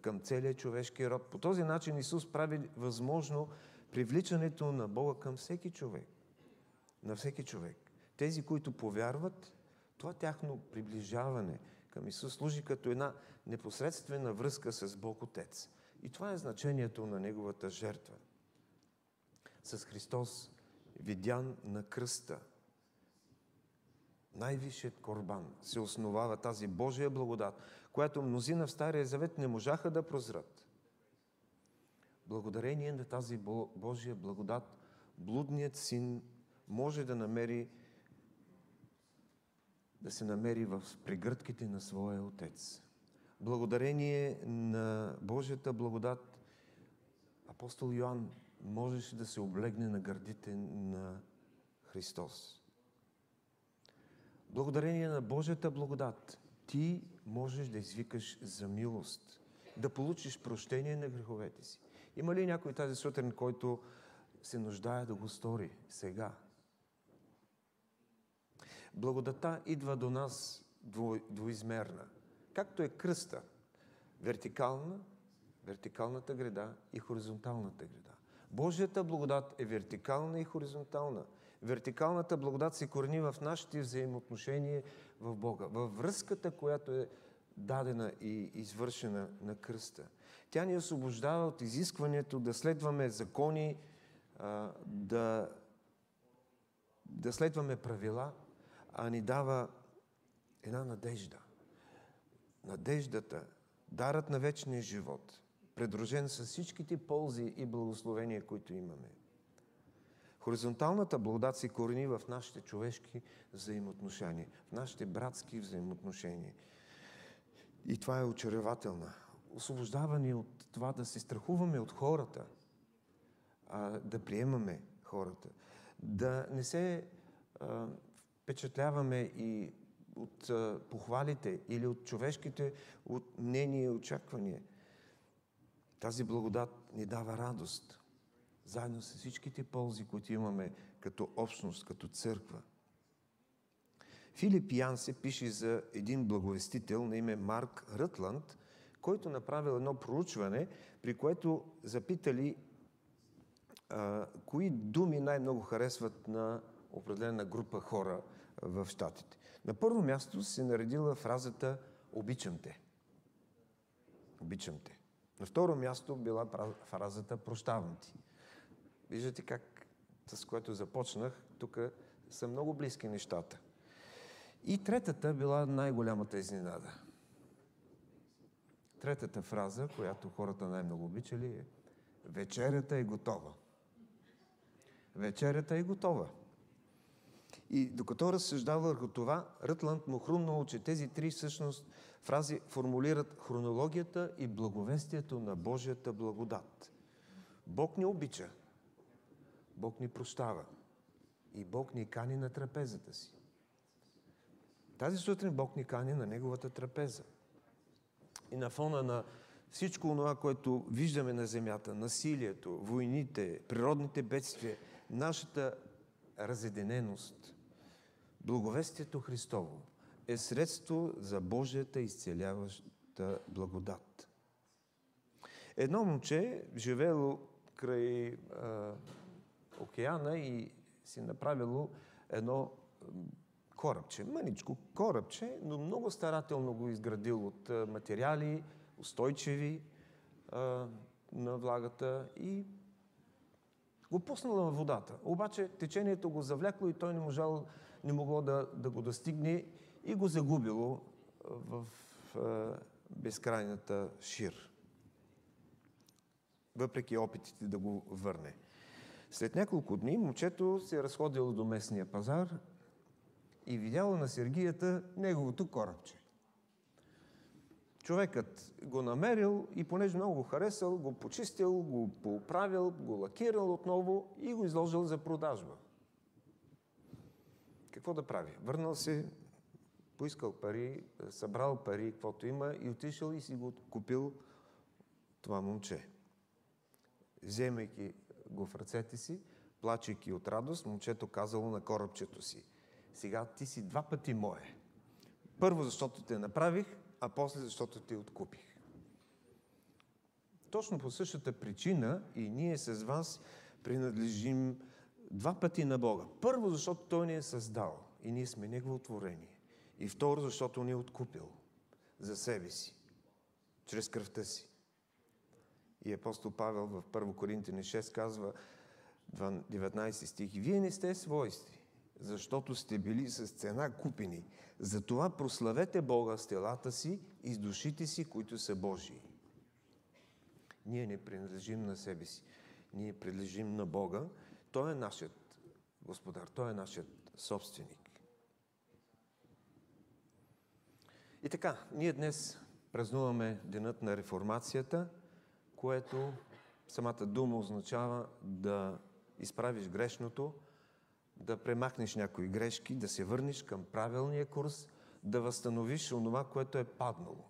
към целия човешки род. По този начин Исус прави възможно привличането на Бога към всеки човек. На всеки човек. Тези, които повярват, това тяхно приближаване към Исус служи като една непосредствена връзка с Бог Отец. И това е значението на Неговата жертва. С Христос, видян на кръста – най-висшият корбан се основава тази Божия благодат, която мнозина в Стария Завет не можаха да прозрат. Благодарение на тази Божия благодат, блудният син може да намери да се намери в пригръдките на своя отец. Благодарение на Божията благодат, апостол Йоанн можеше да се облегне на гърдите на Христос. Благодарение на Божията благодат, ти можеш да извикаш за милост, да получиш прощение на греховете си. Има ли някой тази сутрин, който се нуждае да го стори сега? Благодата идва до нас двоизмерна. Както е кръста, вертикална, вертикалната града и хоризонталната града. Божията благодат е вертикална и хоризонтална – Вертикалната благодат се корени в нашите взаимоотношения в Бога, във връзката, която е дадена и извършена на кръста. Тя ни освобождава от изискването да следваме закони, да, да следваме правила, а ни дава една надежда. Надеждата, дарът на вечния живот, предружен с всичките ползи и благословения, които имаме. Хоризонталната благодат се корени в нашите човешки взаимоотношения, в нашите братски взаимоотношения. И това е очаревателна. Освобождаване от това да се страхуваме от хората, а да приемаме хората, да не се а, впечатляваме и от похвалите или от човешките от мнения и очаквания. Тази благодат ни дава радост – заедно с всичките ползи, които имаме като общност, като църква. Филип Ян се пише за един благовестител на име Марк Рътланд, който направил едно проучване, при което запитали а, кои думи най-много харесват на определена група хора в Штатите. На първо място се наредила фразата «Обичам те». Обичам те. На второ място била фразата «Прощавам ти». Виждате как, с което започнах, тук са много близки нещата. И третата била най-голямата изненада. Третата фраза, която хората най-много обичали е Вечерята е готова. Вечерята е готова. И докато разсъждава върху това, Рътланд му хрумнало, че тези три всъщност фрази формулират хронологията и благовестието на Божията благодат. Бог ни обича, Бог ни прощава и Бог ни кани на трапезата си. Тази сутрин Бог ни кани на Неговата трапеза. И на фона на всичко това, което виждаме на земята, насилието, войните, природните бедствия, нашата разединеност, благовестието Христово е средство за Божията изцеляваща благодат. Едно момче живело край а, океана и си направило едно корабче, мъничко корабче, но много старателно го изградил от материали, устойчиви а, на влагата и го пуснала във водата. Обаче течението го завлякло и той не, можал, не могло да, да го достигне и го загубило в а, безкрайната шир. Въпреки опитите да го върне. След няколко дни момчето се е разходило до местния пазар и видяло на Сергията неговото корабче. Човекът го намерил и понеже много го харесал, го почистил, го поправил, го лакирал отново и го изложил за продажба. Какво да прави? Върнал се, поискал пари, събрал пари, каквото има и отишъл и си го купил това момче. Вземайки го в ръцете си, плачейки от радост, момчето казало на корабчето си. Сега ти си два пъти мое. Първо, защото те направих, а после защото те откупих. Точно по същата причина и ние с вас принадлежим два пъти на Бога. Първо, защото Той ни е създал и ние сме Негово творение. И второ, защото ни е откупил за себе си, чрез кръвта си. И апостол Павел в 1 Коринтини 6 казва, 19 стих, Вие не сте свойстви, защото сте били с цена купени. Затова прославете Бога с телата си и с душите си, които са Божии. Ние не принадлежим на себе си. Ние принадлежим на Бога. Той е нашият Господар. Той е нашият собственик. И така, ние днес празнуваме Денът на реформацията, което самата дума означава да изправиш грешното, да премахнеш някои грешки, да се върнеш към правилния курс, да възстановиш онова, което е паднало.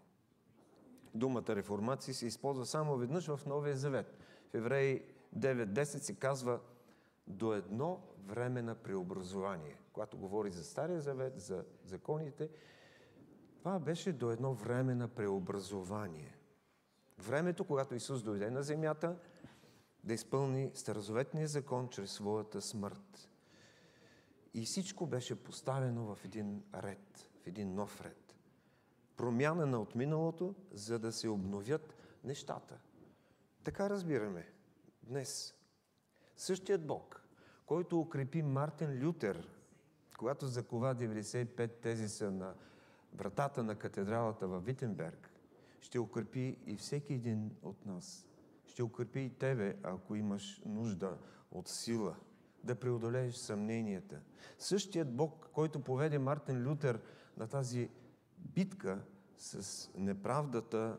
Думата реформация се използва само веднъж в Новия Завет. В Евреи 9.10 се казва до едно време на преобразование. Когато говори за Стария Завет, за законите, това беше до едно време на преобразование. Времето, когато Исус дойде на земята, да изпълни старозаветния закон чрез своята смърт. И всичко беше поставено в един ред, в един нов ред. Промяна на отминалото, за да се обновят нещата. Така разбираме днес. Същият Бог, който укрепи Мартин Лютер, когато закова 95 тезиса на вратата на катедралата в Витенберг, ще укрепи и всеки един от нас. Ще укрепи и тебе, ако имаш нужда от сила – да преодолееш съмненията. Същият Бог, който поведе Мартин Лютер на тази битка с неправдата,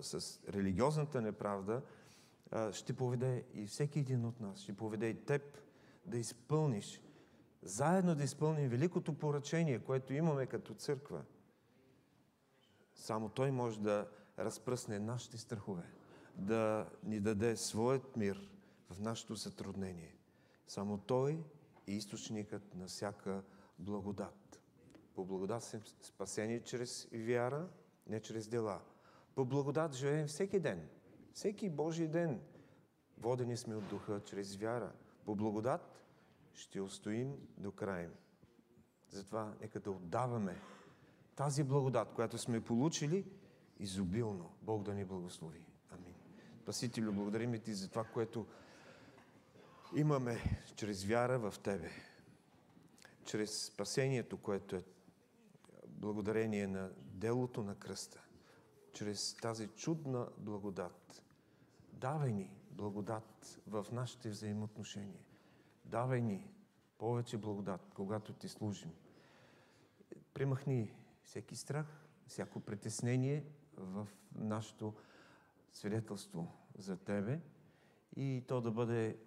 с религиозната неправда, ще поведе и всеки един от нас, ще поведе и теб да изпълниш, заедно да изпълним великото поръчение, което имаме като църква. Само Той може да разпръсне нашите страхове, да ни даде своят мир в нашето затруднение. Само Той е източникът на всяка благодат. По благодат сме спасени чрез вяра, не чрез дела. По благодат живеем всеки ден, всеки Божий ден. Водени сме от духа чрез вяра. По благодат ще устоим до края. Затова нека да отдаваме тази благодат, която сме получили, изобилно. Бог да ни благослови. Амин. Спасителю, благодарим ти за това, което имаме чрез вяра в Тебе, чрез спасението, което е благодарение на делото на кръста, чрез тази чудна благодат. Давай ни благодат в нашите взаимоотношения. Давай ни повече благодат, когато ти служим. Премахни всеки страх, всяко притеснение в нашето свидетелство за Тебе и то да бъде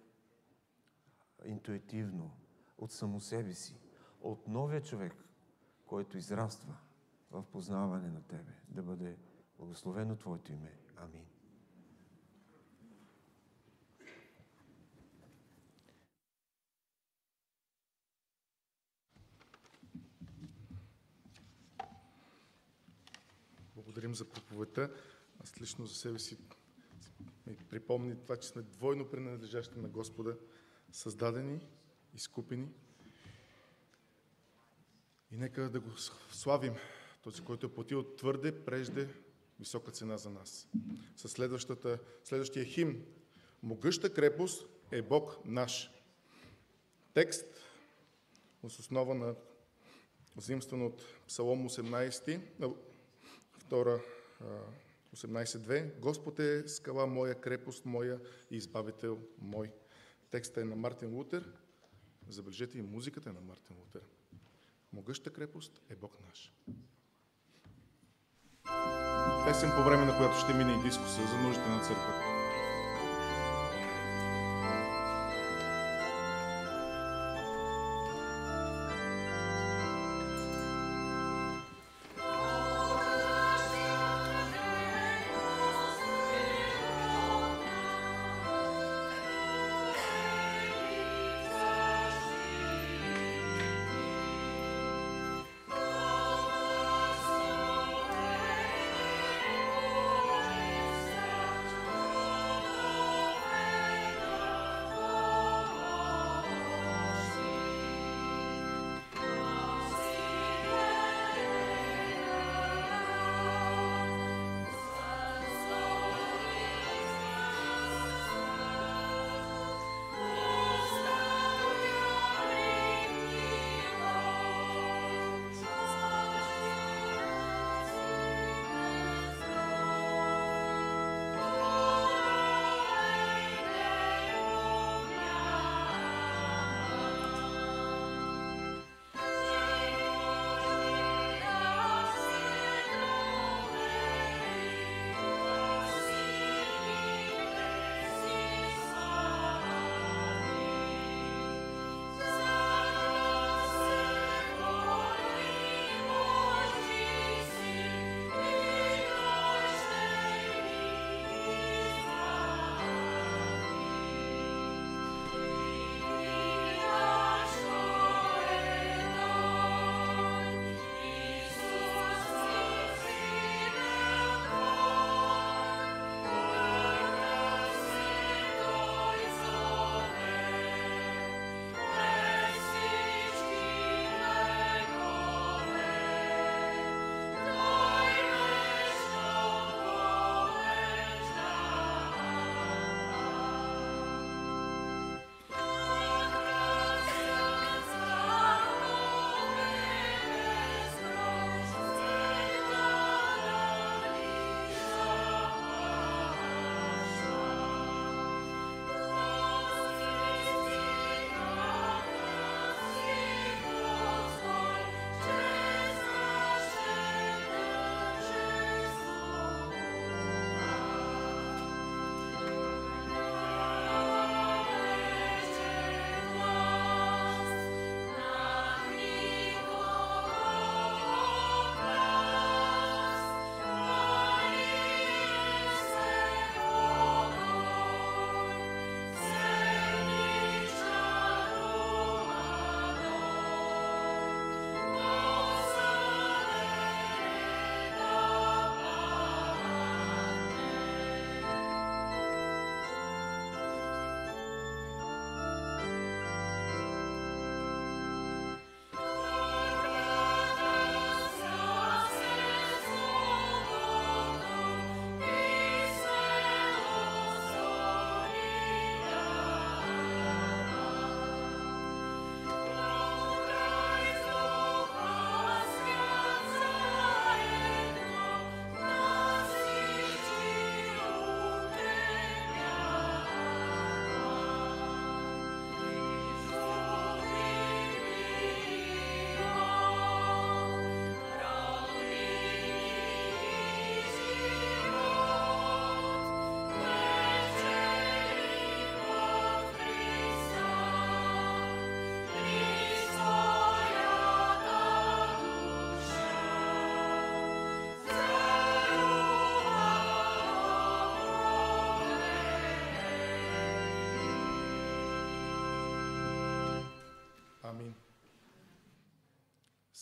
интуитивно, от само себе си, от новия човек, който израства в познаване на Тебе. Да бъде благословено Твоето име. Амин. Благодарим за проповедта. Аз лично за себе си ми припомни това, че сме двойно принадлежащи на Господа, създадени, изкупени. И нека да го славим, този, който е платил твърде, прежде, висока цена за нас. Следващата, следващия хим. Могъща крепост е Бог наш. Текст, с основа на взимстван от Псалом 18, 2, 18.2. Господ е скала моя, крепост моя и избавител мой. Текстът е на Мартин Лутер. Забележете и музиката е на Мартин Лутер. Могъща крепост е Бог наш. Песен по време на която ще мине и дискусия за нуждите на църквата.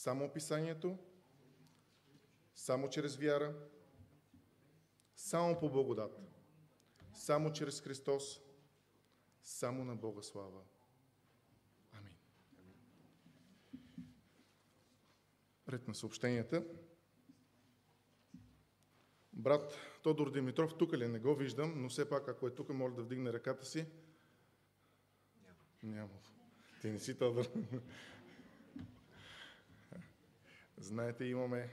Само описанието, само чрез вяра, само по благодат, само чрез Христос, само на Бога слава. Амин. Ред на съобщенията. Брат Тодор Димитров, тук ли? Не го виждам, но все пак, ако е тук, моля да вдигне ръката си. Няма. Ти не си Тодор. Знаете, имаме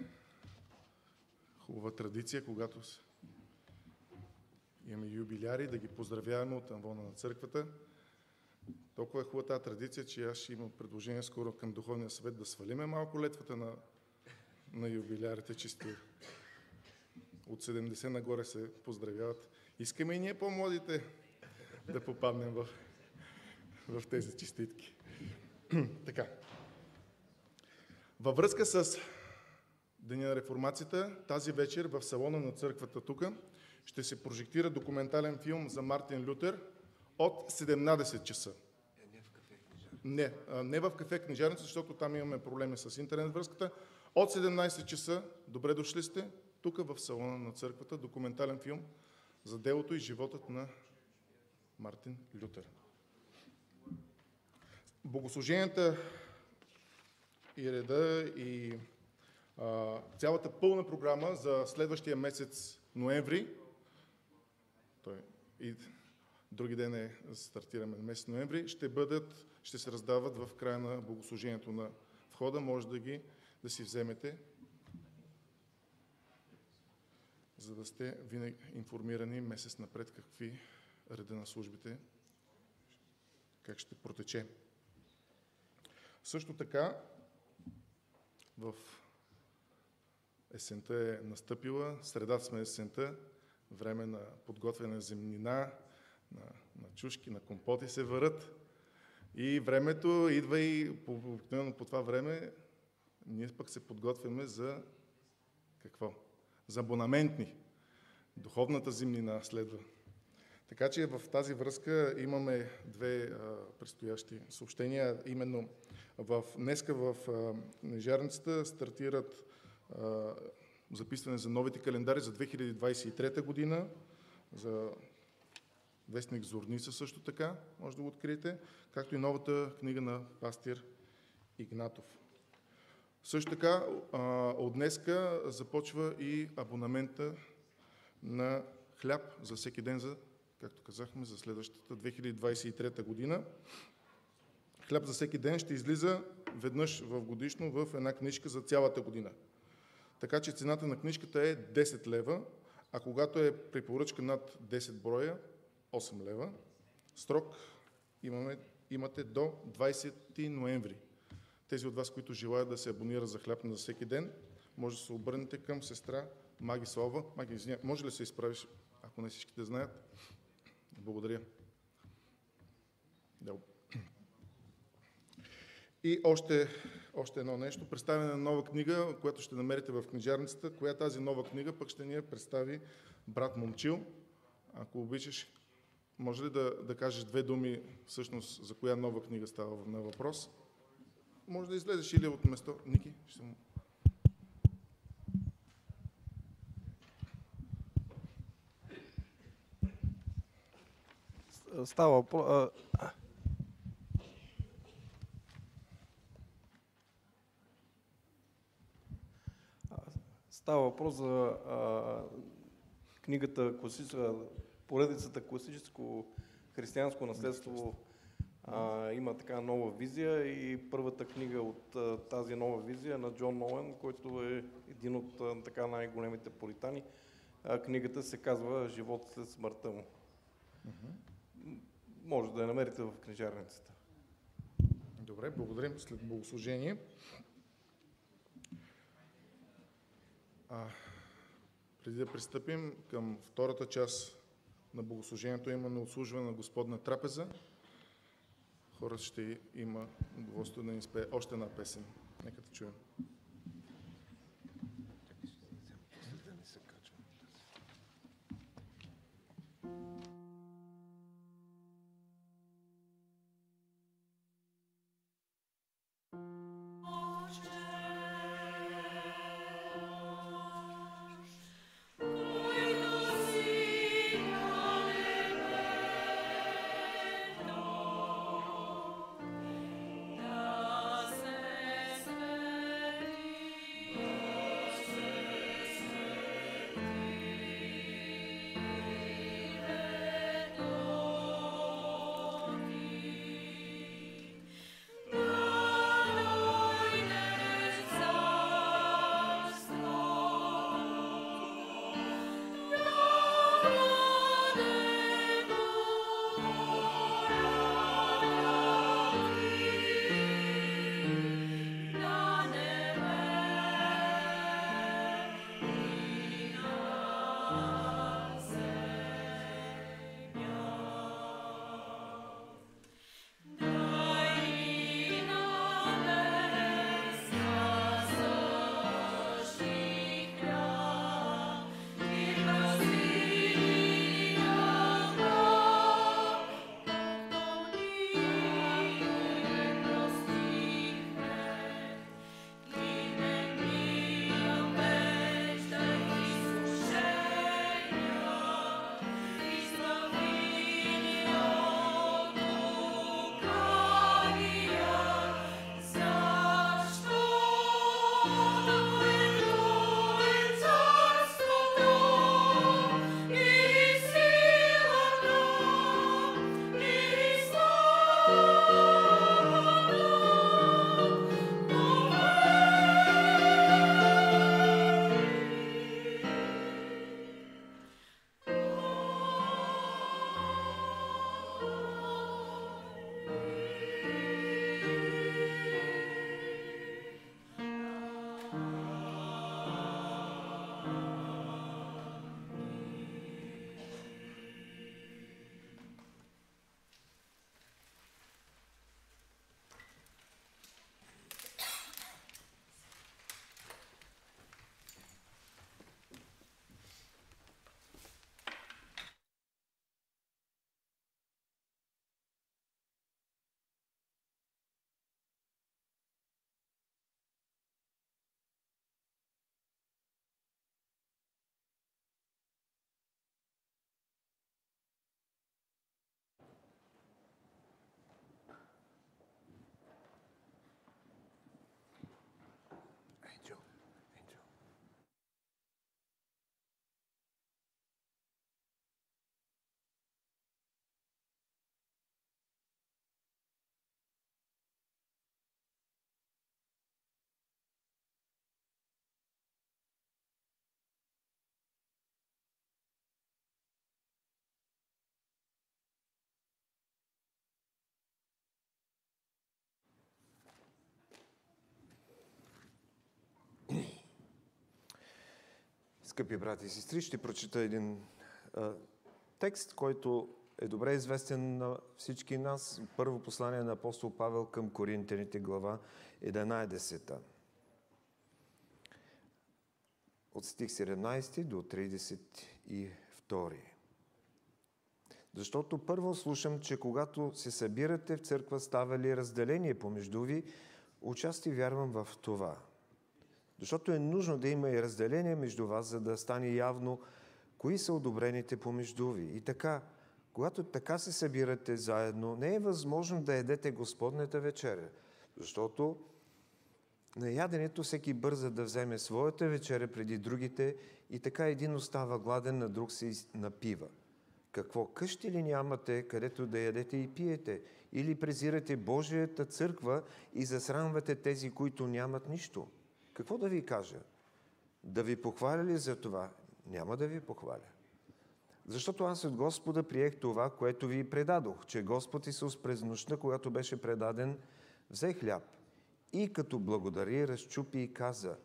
хубава традиция, когато имаме юбиляри, да ги поздравяваме от амвона на църквата. Толкова е хубава тази традиция, че аз ще имам предложение скоро към Духовния съвет да свалиме малко летвата на, на юбилярите, чисти. От 70 нагоре се поздравяват. Искаме и ние по-младите да попаднем в, в тези честитки. така. Във връзка с Деня на реформацията, тази вечер в салона на църквата тук ще се прожектира документален филм за Мартин Лютер от 17 часа. Не в кафе книжар. Не, не в кафе книжарница, защото там имаме проблеми с интернет връзката. От 17 часа, добре дошли сте, тук в салона на църквата, документален филм за делото и животът на Мартин Лютер. Богослуженията и реда и а, цялата пълна програма за следващия месец ноември, той и други ден е стартираме месец ноември, ще бъдат, ще се раздават в края на богослужението на входа. Може да ги, да си вземете, за да сте винаги информирани месец напред какви реда на службите, как ще протече. Също така, в есента е настъпила, средата сме есента, време на подготвяне на земнина, на, на чушки, на компоти се върят. И времето идва и по, обикновено по това време ние пък се подготвяме за какво? За абонаментни. Духовната зимнина следва. Така че в тази връзка имаме две а, предстоящи съобщения. Именно в, днеска в а, Нежарницата стартират а, записване за новите календари за 2023 година, за вестник Зорница също така, може да го откриете, както и новата книга на пастир Игнатов. Също така, от днеска започва и абонамента на хляб за всеки ден, за, както казахме, за следващата 2023 година. Хляб за всеки ден ще излиза веднъж в годишно в една книжка за цялата година. Така че цената на книжката е 10 лева, а когато е препоръчка над 10 броя, 8 лева. Строк имаме, имате до 20 ноември. Тези от вас, които желаят да се абонират за хляб на всеки ден, може да се обърнете към сестра Маги Слава. Маги, може ли да се изправиш, ако не всичките знаят? Благодаря. Да. И още, още едно нещо. Представяне на нова книга, която ще намерите в книжарницата. Коя тази нова книга пък ще ни я представи брат Момчил. Ако обичаш, може ли да, да кажеш две думи всъщност за коя нова книга става на въпрос? Може да излезеш или от место. Ники, ще му... Става въпрос. Става въпрос за а, книгата, класическа, поредицата класическо християнско наследство а, има така нова визия и първата книга от а, тази нова визия на Джон Ноуен, който е един от а, така най-големите политани. А, книгата се казва Живот след смъртта му. Може да я намерите в книжарницата. Добре, благодарим след богослужение. А, преди да пристъпим към втората част на богослужението, имаме отслужване на Господна трапеза. Хората ще има удоволствие да ни спее още една песен. Нека да чуем. Скъпи брати и сестри, ще прочита един а, текст, който е добре известен на всички нас. Първо послание на апостол Павел към Коринтяните, глава 11. От стих 17 до 32. Защото първо слушам, че когато се събирате в църква, става ли разделение помежду ви, участи вярвам в това. Защото е нужно да има и разделение между вас, за да стане явно кои са одобрените помежду ви. И така, когато така се събирате заедно, не е възможно да едете Господната вечеря, защото на яденето всеки бърза да вземе своята вечеря преди другите и така един остава гладен, на друг се напива. Какво къщи ли нямате, където да ядете и пиете? Или презирате Божията църква и засрамвате тези, които нямат нищо? Какво да ви кажа? Да ви похваля ли за това? Няма да ви похваля. Защото аз от Господа приех това, което ви предадох, че Господ Исус през нощта, когато беше предаден, взе хляб и като благодари, разчупи и каза,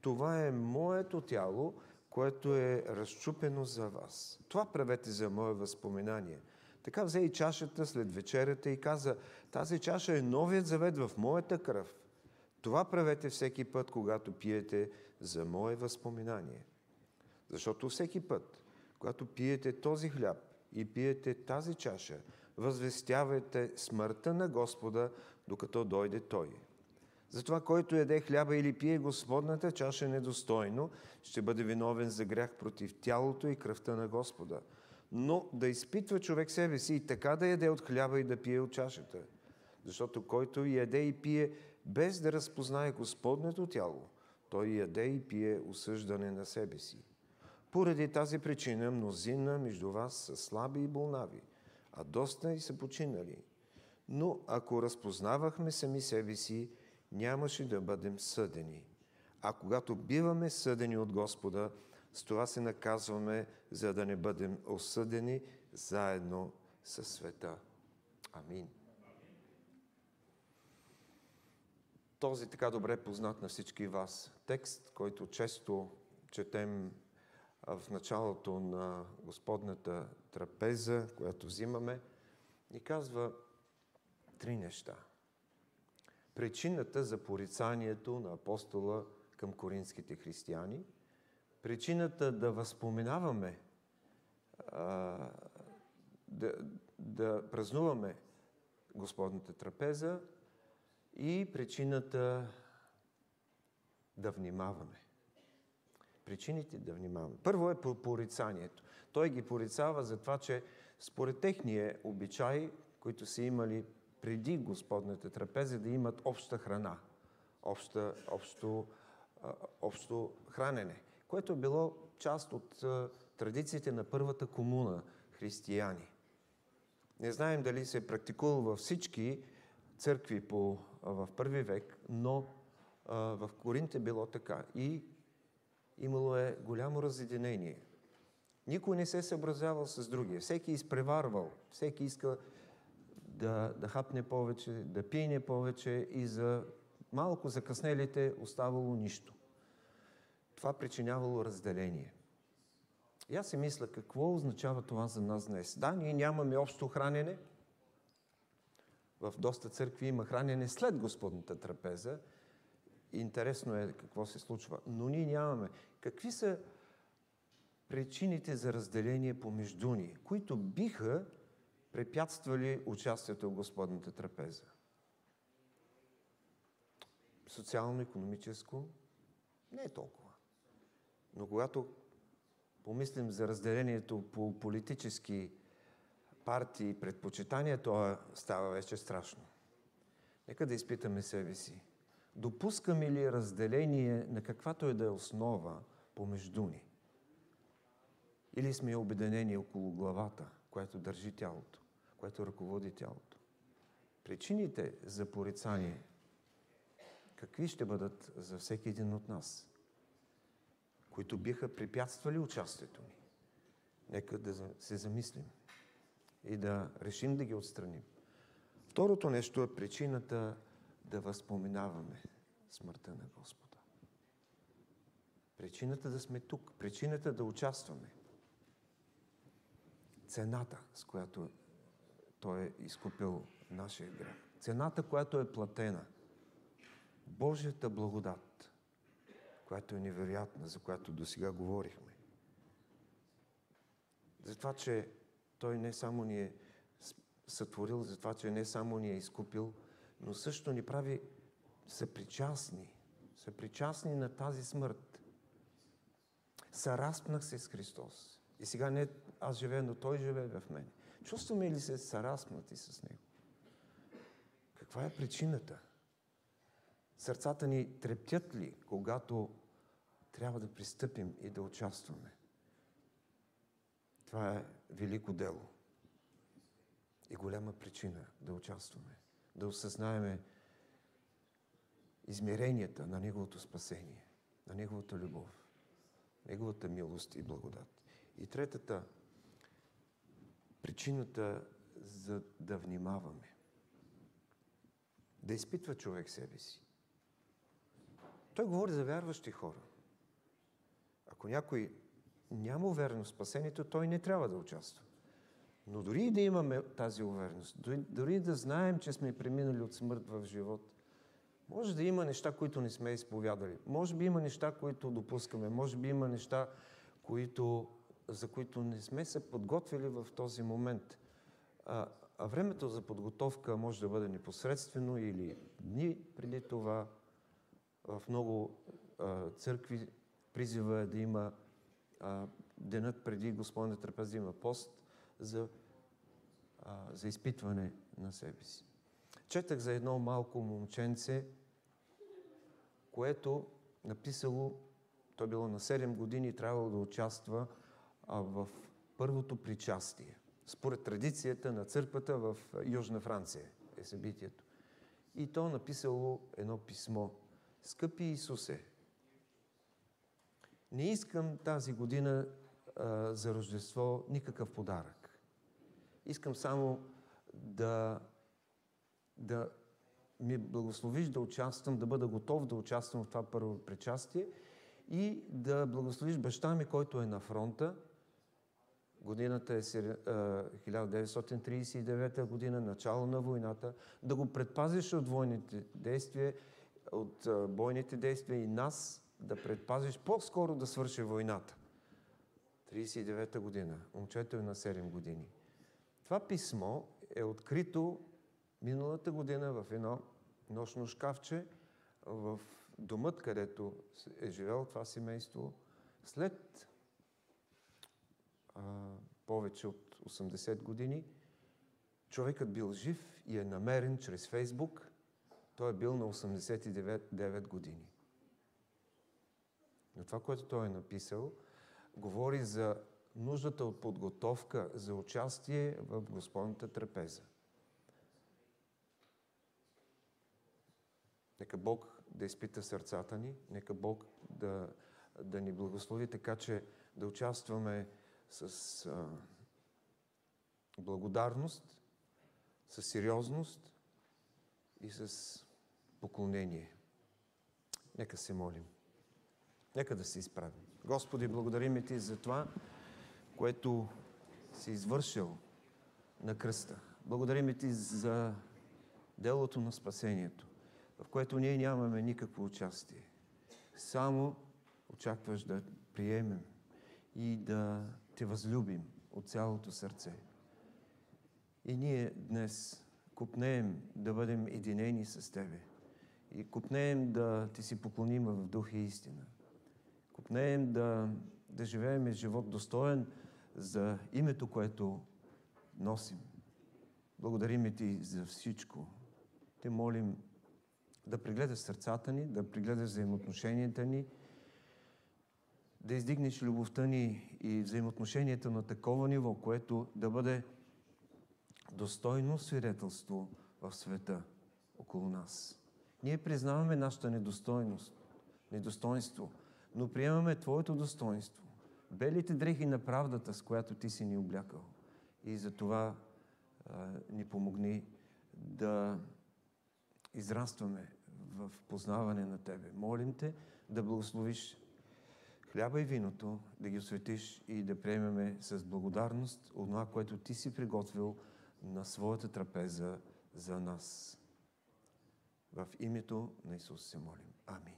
това е моето тяло, което е разчупено за вас. Това правете за мое възпоминание. Така взе и чашата след вечерята и каза, тази чаша е новият завет в моята кръв. Това правете всеки път, когато пиете за мое възпоминание. Защото всеки път, когато пиете този хляб и пиете тази чаша, възвестявайте смъртта на Господа, докато дойде Той. Затова, който яде хляба или пие Господната чаша недостойно, ще бъде виновен за грях против тялото и кръвта на Господа. Но да изпитва човек себе си и така да яде от хляба и да пие от чашата. Защото който яде и пие без да разпознае Господнето тяло, той яде и пие осъждане на себе си. Поради тази причина мнозина между вас са слаби и болнави, а доста и са починали. Но ако разпознавахме сами себе си, нямаше да бъдем съдени. А когато биваме съдени от Господа, с това се наказваме, за да не бъдем осъдени заедно със света. Амин. Този така добре познат на всички вас текст, който често четем в началото на Господната трапеза, която взимаме, ни казва три неща – причината за порицанието на апостола към коринските християни, причината да възпоменаваме, да, да празнуваме Господната трапеза и причината да внимаваме. Причините да внимаваме. Първо е порицанието. Той ги порицава за това, че според техния обичай, които са имали преди Господната трапеза да имат обща храна, обща, общо, общо хранене, което е било част от традициите на първата комуна християни. Не знаем дали се е практикувало във всички църкви по, в първи век, но в Коринт е било така. И имало е голямо разединение. Никой не се съобразявал с другия. Всеки изпреварвал. Всеки иска да, да хапне повече, да пине повече и за малко закъснелите оставало нищо. Това причинявало разделение. И аз си мисля, какво означава това за нас днес? Да, ние нямаме общо хранене. В доста църкви има хранене след Господната трапеза. Интересно е какво се случва. Но ние нямаме. Какви са причините за разделение помежду ни, които биха препятствали участието в Господната трапеза. Социално-економическо не е толкова. Но когато помислим за разделението по политически партии предпочитания, то става вече страшно. Нека да изпитаме себе си. Допускаме ли разделение на каквато е да е основа помежду ни? Или сме обединени около главата, която държи тялото? което ръководи тялото. Причините за порицание какви ще бъдат за всеки един от нас, които биха препятствали участието ни? Нека да се замислим и да решим да ги отстраним. Второто нещо е причината да възпоминаваме смъртта на Господа. Причината да сме тук, причината да участваме. Цената, с която Той е изкупил нашия грех. Цената, която е платена. Божията благодат, която е невероятна, за която до сега говорихме. За това, че Той не само ни е сътворил, за това, че не само ни е изкупил, но също ни прави съпричастни, съпричастни на тази смърт. Сараспнах се с Христос. И сега не аз живея, но Той живее в мен. Чувстваме ли се сараспнати с Него? Каква е причината? Сърцата ни трептят ли, когато трябва да пристъпим и да участваме? Това е велико дело и голяма причина да участваме, да осъзнаеме измеренията на Неговото спасение, на Неговата любов, Неговата милост и благодат. И третата, причината за да внимаваме. Да изпитва човек себе си. Той говори за вярващи хора. Ако някой няма увереност в спасението, той не трябва да участва. Но дори и да имаме тази увереност, дори, да знаем, че сме преминали от смърт в живот, може да има неща, които не сме изповядали. Може би има неща, които допускаме. Може би има неща, които, за които не сме се подготвили в този момент. А, а времето за подготовка може да бъде непосредствено или дни преди това. В много а, църкви призива е да има а, денът преди Господната трапеза, има пост за, а, за изпитване на себе си. Четах за едно малко момченце, което написало, то е било на 7 години трябвало да участва а, в първото причастие. Според традицията на църквата в Южна Франция е събитието. И то написало едно писмо. Скъпи Исусе, не искам тази година а, за Рождество никакъв подарък. Искам само да, да ми благословиш да участвам, да бъда готов да участвам в това първо причастие и да благословиш баща ми, който е на фронта. Годината е 1939 година, начало на войната. Да го предпазиш от войните действия, от бойните действия и нас да предпазиш по-скоро да свърши войната. 39 година. Момчето е на 7 години. Това писмо е открито миналата година в едно нощно шкафче в домът, където е живел това семейство. След а, повече от 80 години човекът бил жив и е намерен чрез Фейсбук. Той е бил на 89 години. Но това, което той е написал, говори за нуждата от подготовка за участие в Господната трапеза. Нека Бог да изпита сърцата ни, нека Бог да, да ни благослови така, че да участваме с а, благодарност, с сериозност и с поклонение. Нека се молим. Нека да се изправим. Господи, благодарим Ти за това, което си извършил на кръста. Благодарим Ти за делото на спасението, в което ние нямаме никакво участие. Само очакваш да приемем и да Те възлюбим от цялото сърце. И ние днес купнеем да бъдем единени с Тебе и купнеем да Ти си поклоним в дух и истина. Купнеем да, да живеем живот достоен за името, което носим. Благодарим Ти за всичко. Те молим да прегледаш сърцата ни, да прегледаш взаимоотношенията ни, да издигнеш любовта ни и взаимоотношенията на такова ниво, което да бъде достойно свидетелство в света около нас. Ние признаваме нашата недостойност, недостойнство, но приемаме Твоето достоинство белите дрехи на правдата, с която Ти си ни облякал. И за това ни помогни да израстваме в познаване на Тебе. Молим Те да благословиш хляба и виното, да ги осветиш и да приемеме с благодарност това, което Ти си приготвил на своята трапеза за нас. В името на Исус се молим. Амин.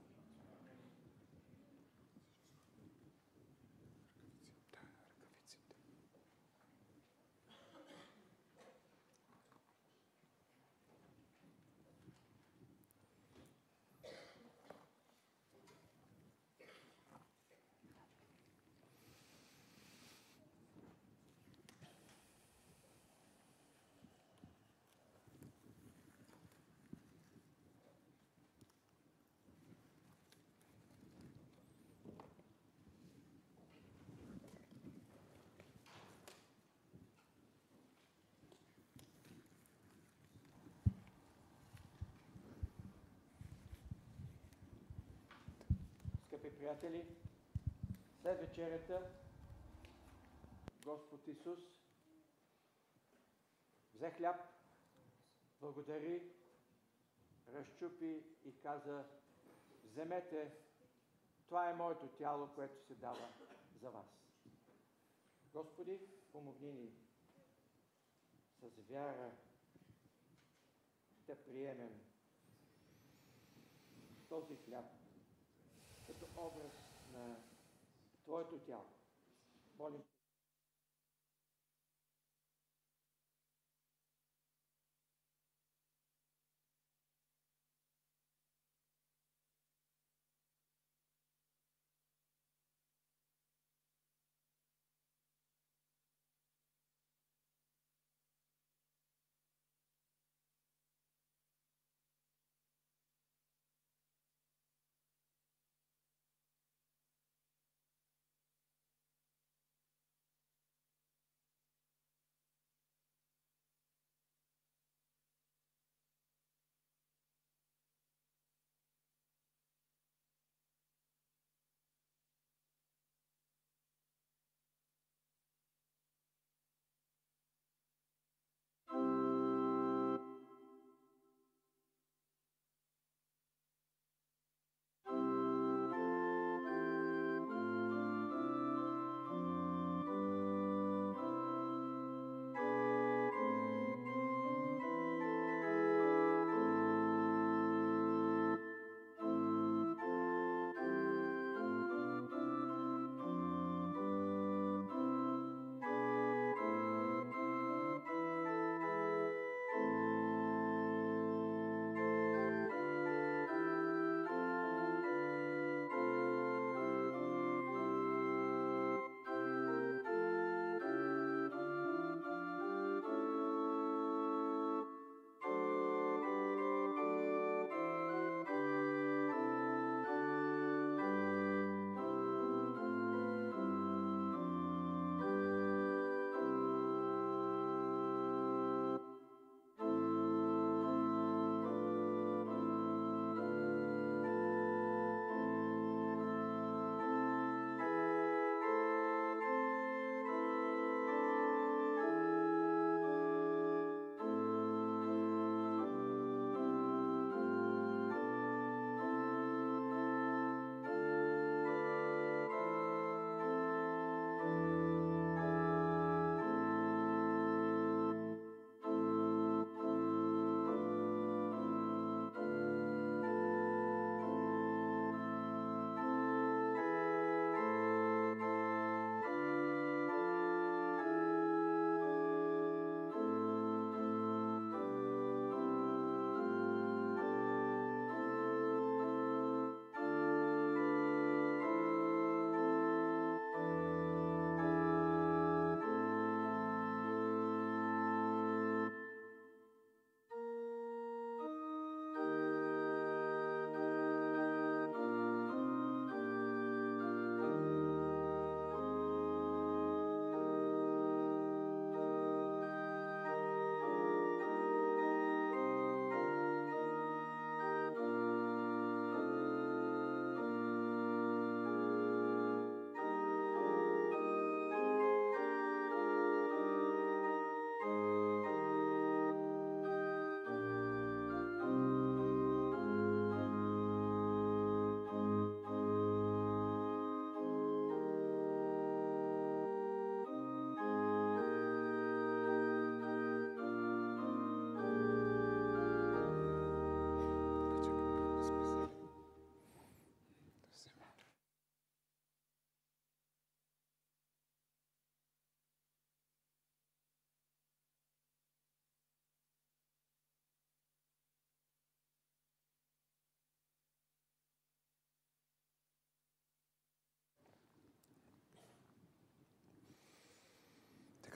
Скъпи приятели, след вечерята Господ Исус взе хляб, благодари, разчупи и каза, вземете, това е моето тяло, което се дава за вас. Господи, помогни ни с вяра да приемем този хляб като образ на Твоето тяло. Молим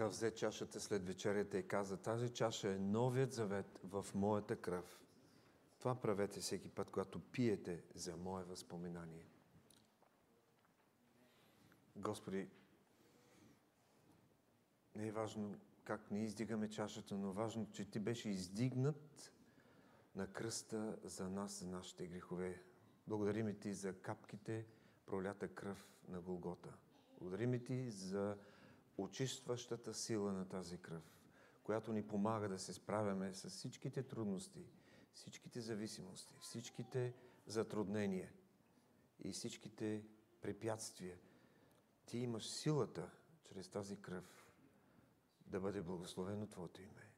Така взе чашата след вечерята и каза, тази чаша е новият завет в моята кръв. Това правете всеки път, когато пиете за мое възпоминание. Господи, не е важно как ни издигаме чашата, но важно, че Ти беше издигнат на кръста за нас, за нашите грехове. Благодарим Ти за капките, пролята кръв на Голгота. Благодарим Ти за очистващата сила на тази кръв, която ни помага да се справяме с всичките трудности, всичките зависимости, всичките затруднения и всичките препятствия. Ти имаш силата чрез тази кръв да бъде благословено Твоето име.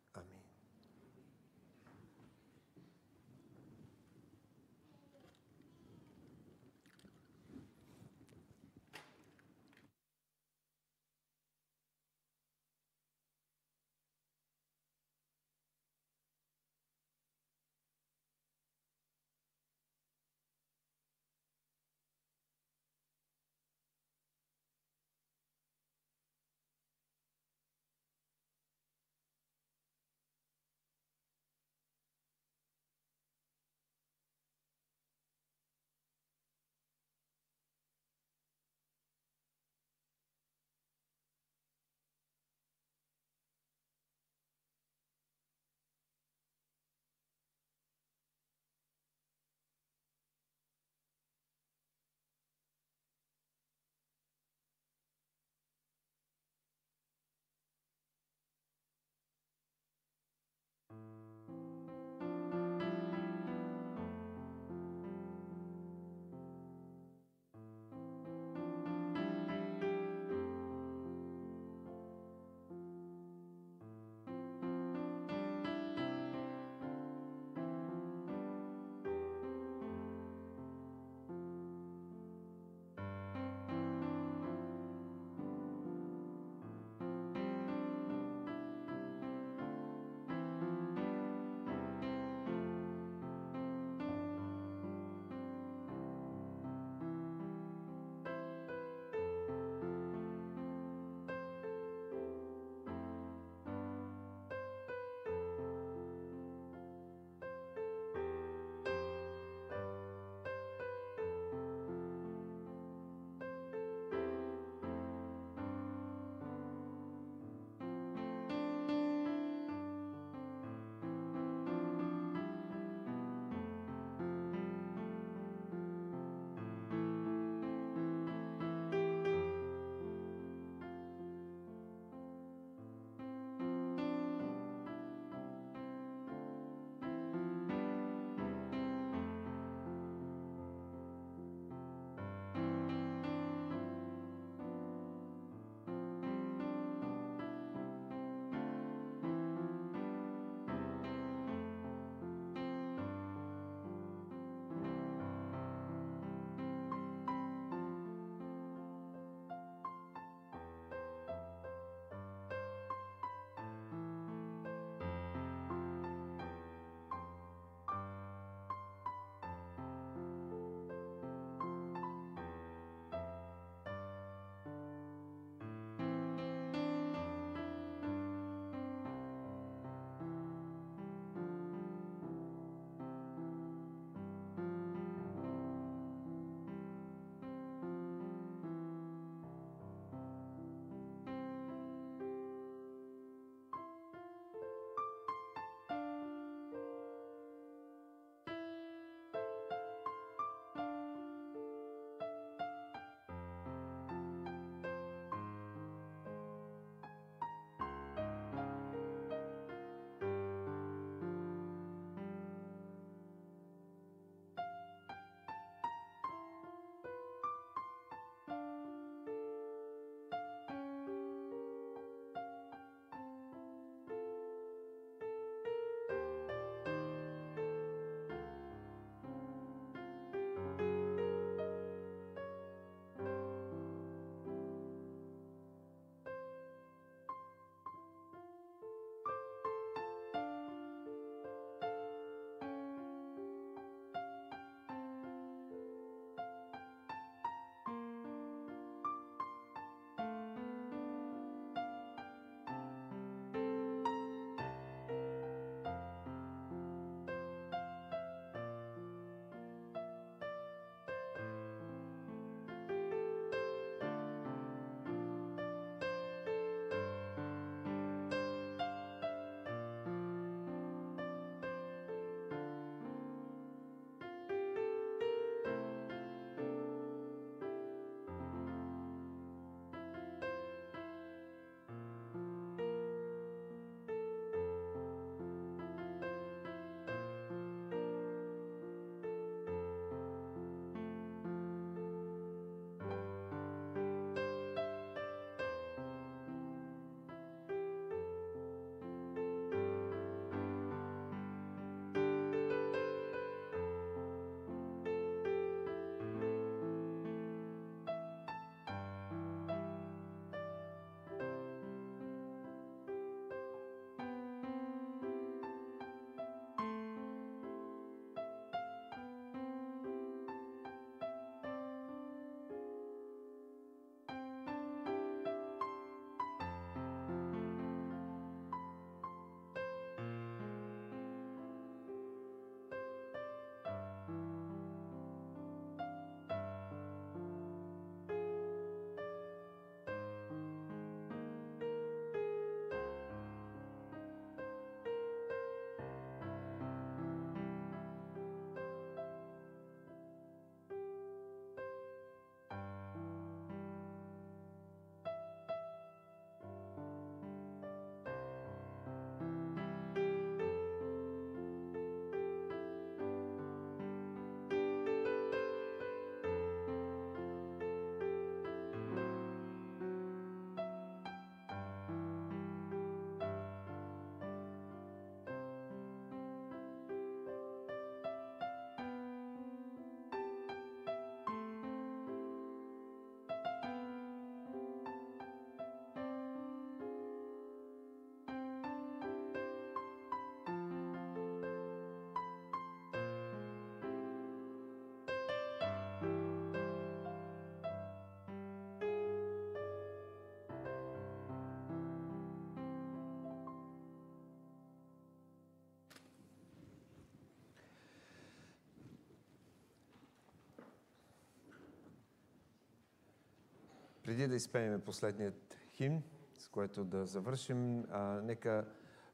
Преди да изпеем последният химн, с което да завършим, а, нека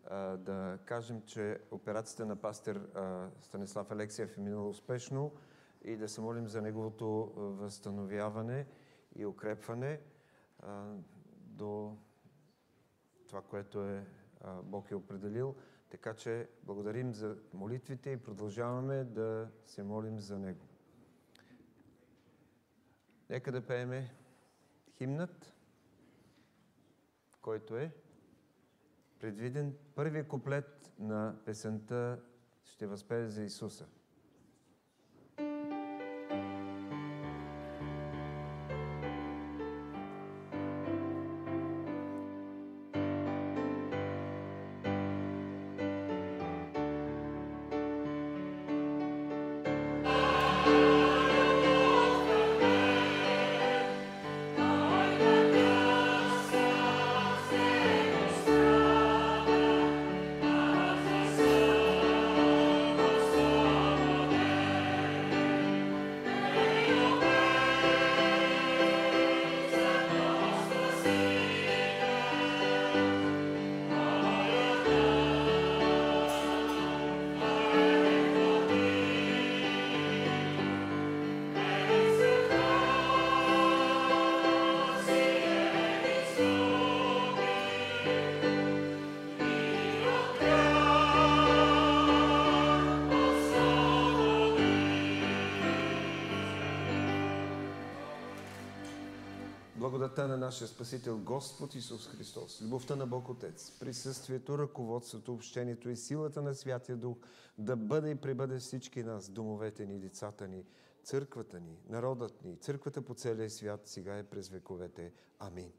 а, да кажем, че операцията на пастир а, Станислав Алексиев е минала успешно и да се молим за неговото възстановяване и укрепване а, до това, което е а, Бог е определил. Така че благодарим за молитвите и продължаваме да се молим за него. Нека да пееме химнат, който е предвиден първият куплет на песента ще възпее за Исуса. Нашия Спасител Господ Исус Христос, любовта на Бог Отец, присъствието, ръководството, общението и силата на Святия Дух да бъде и пребъде всички нас, домовете ни, децата ни, църквата ни, народът ни, църквата по целия свят, сега и през вековете. Амин.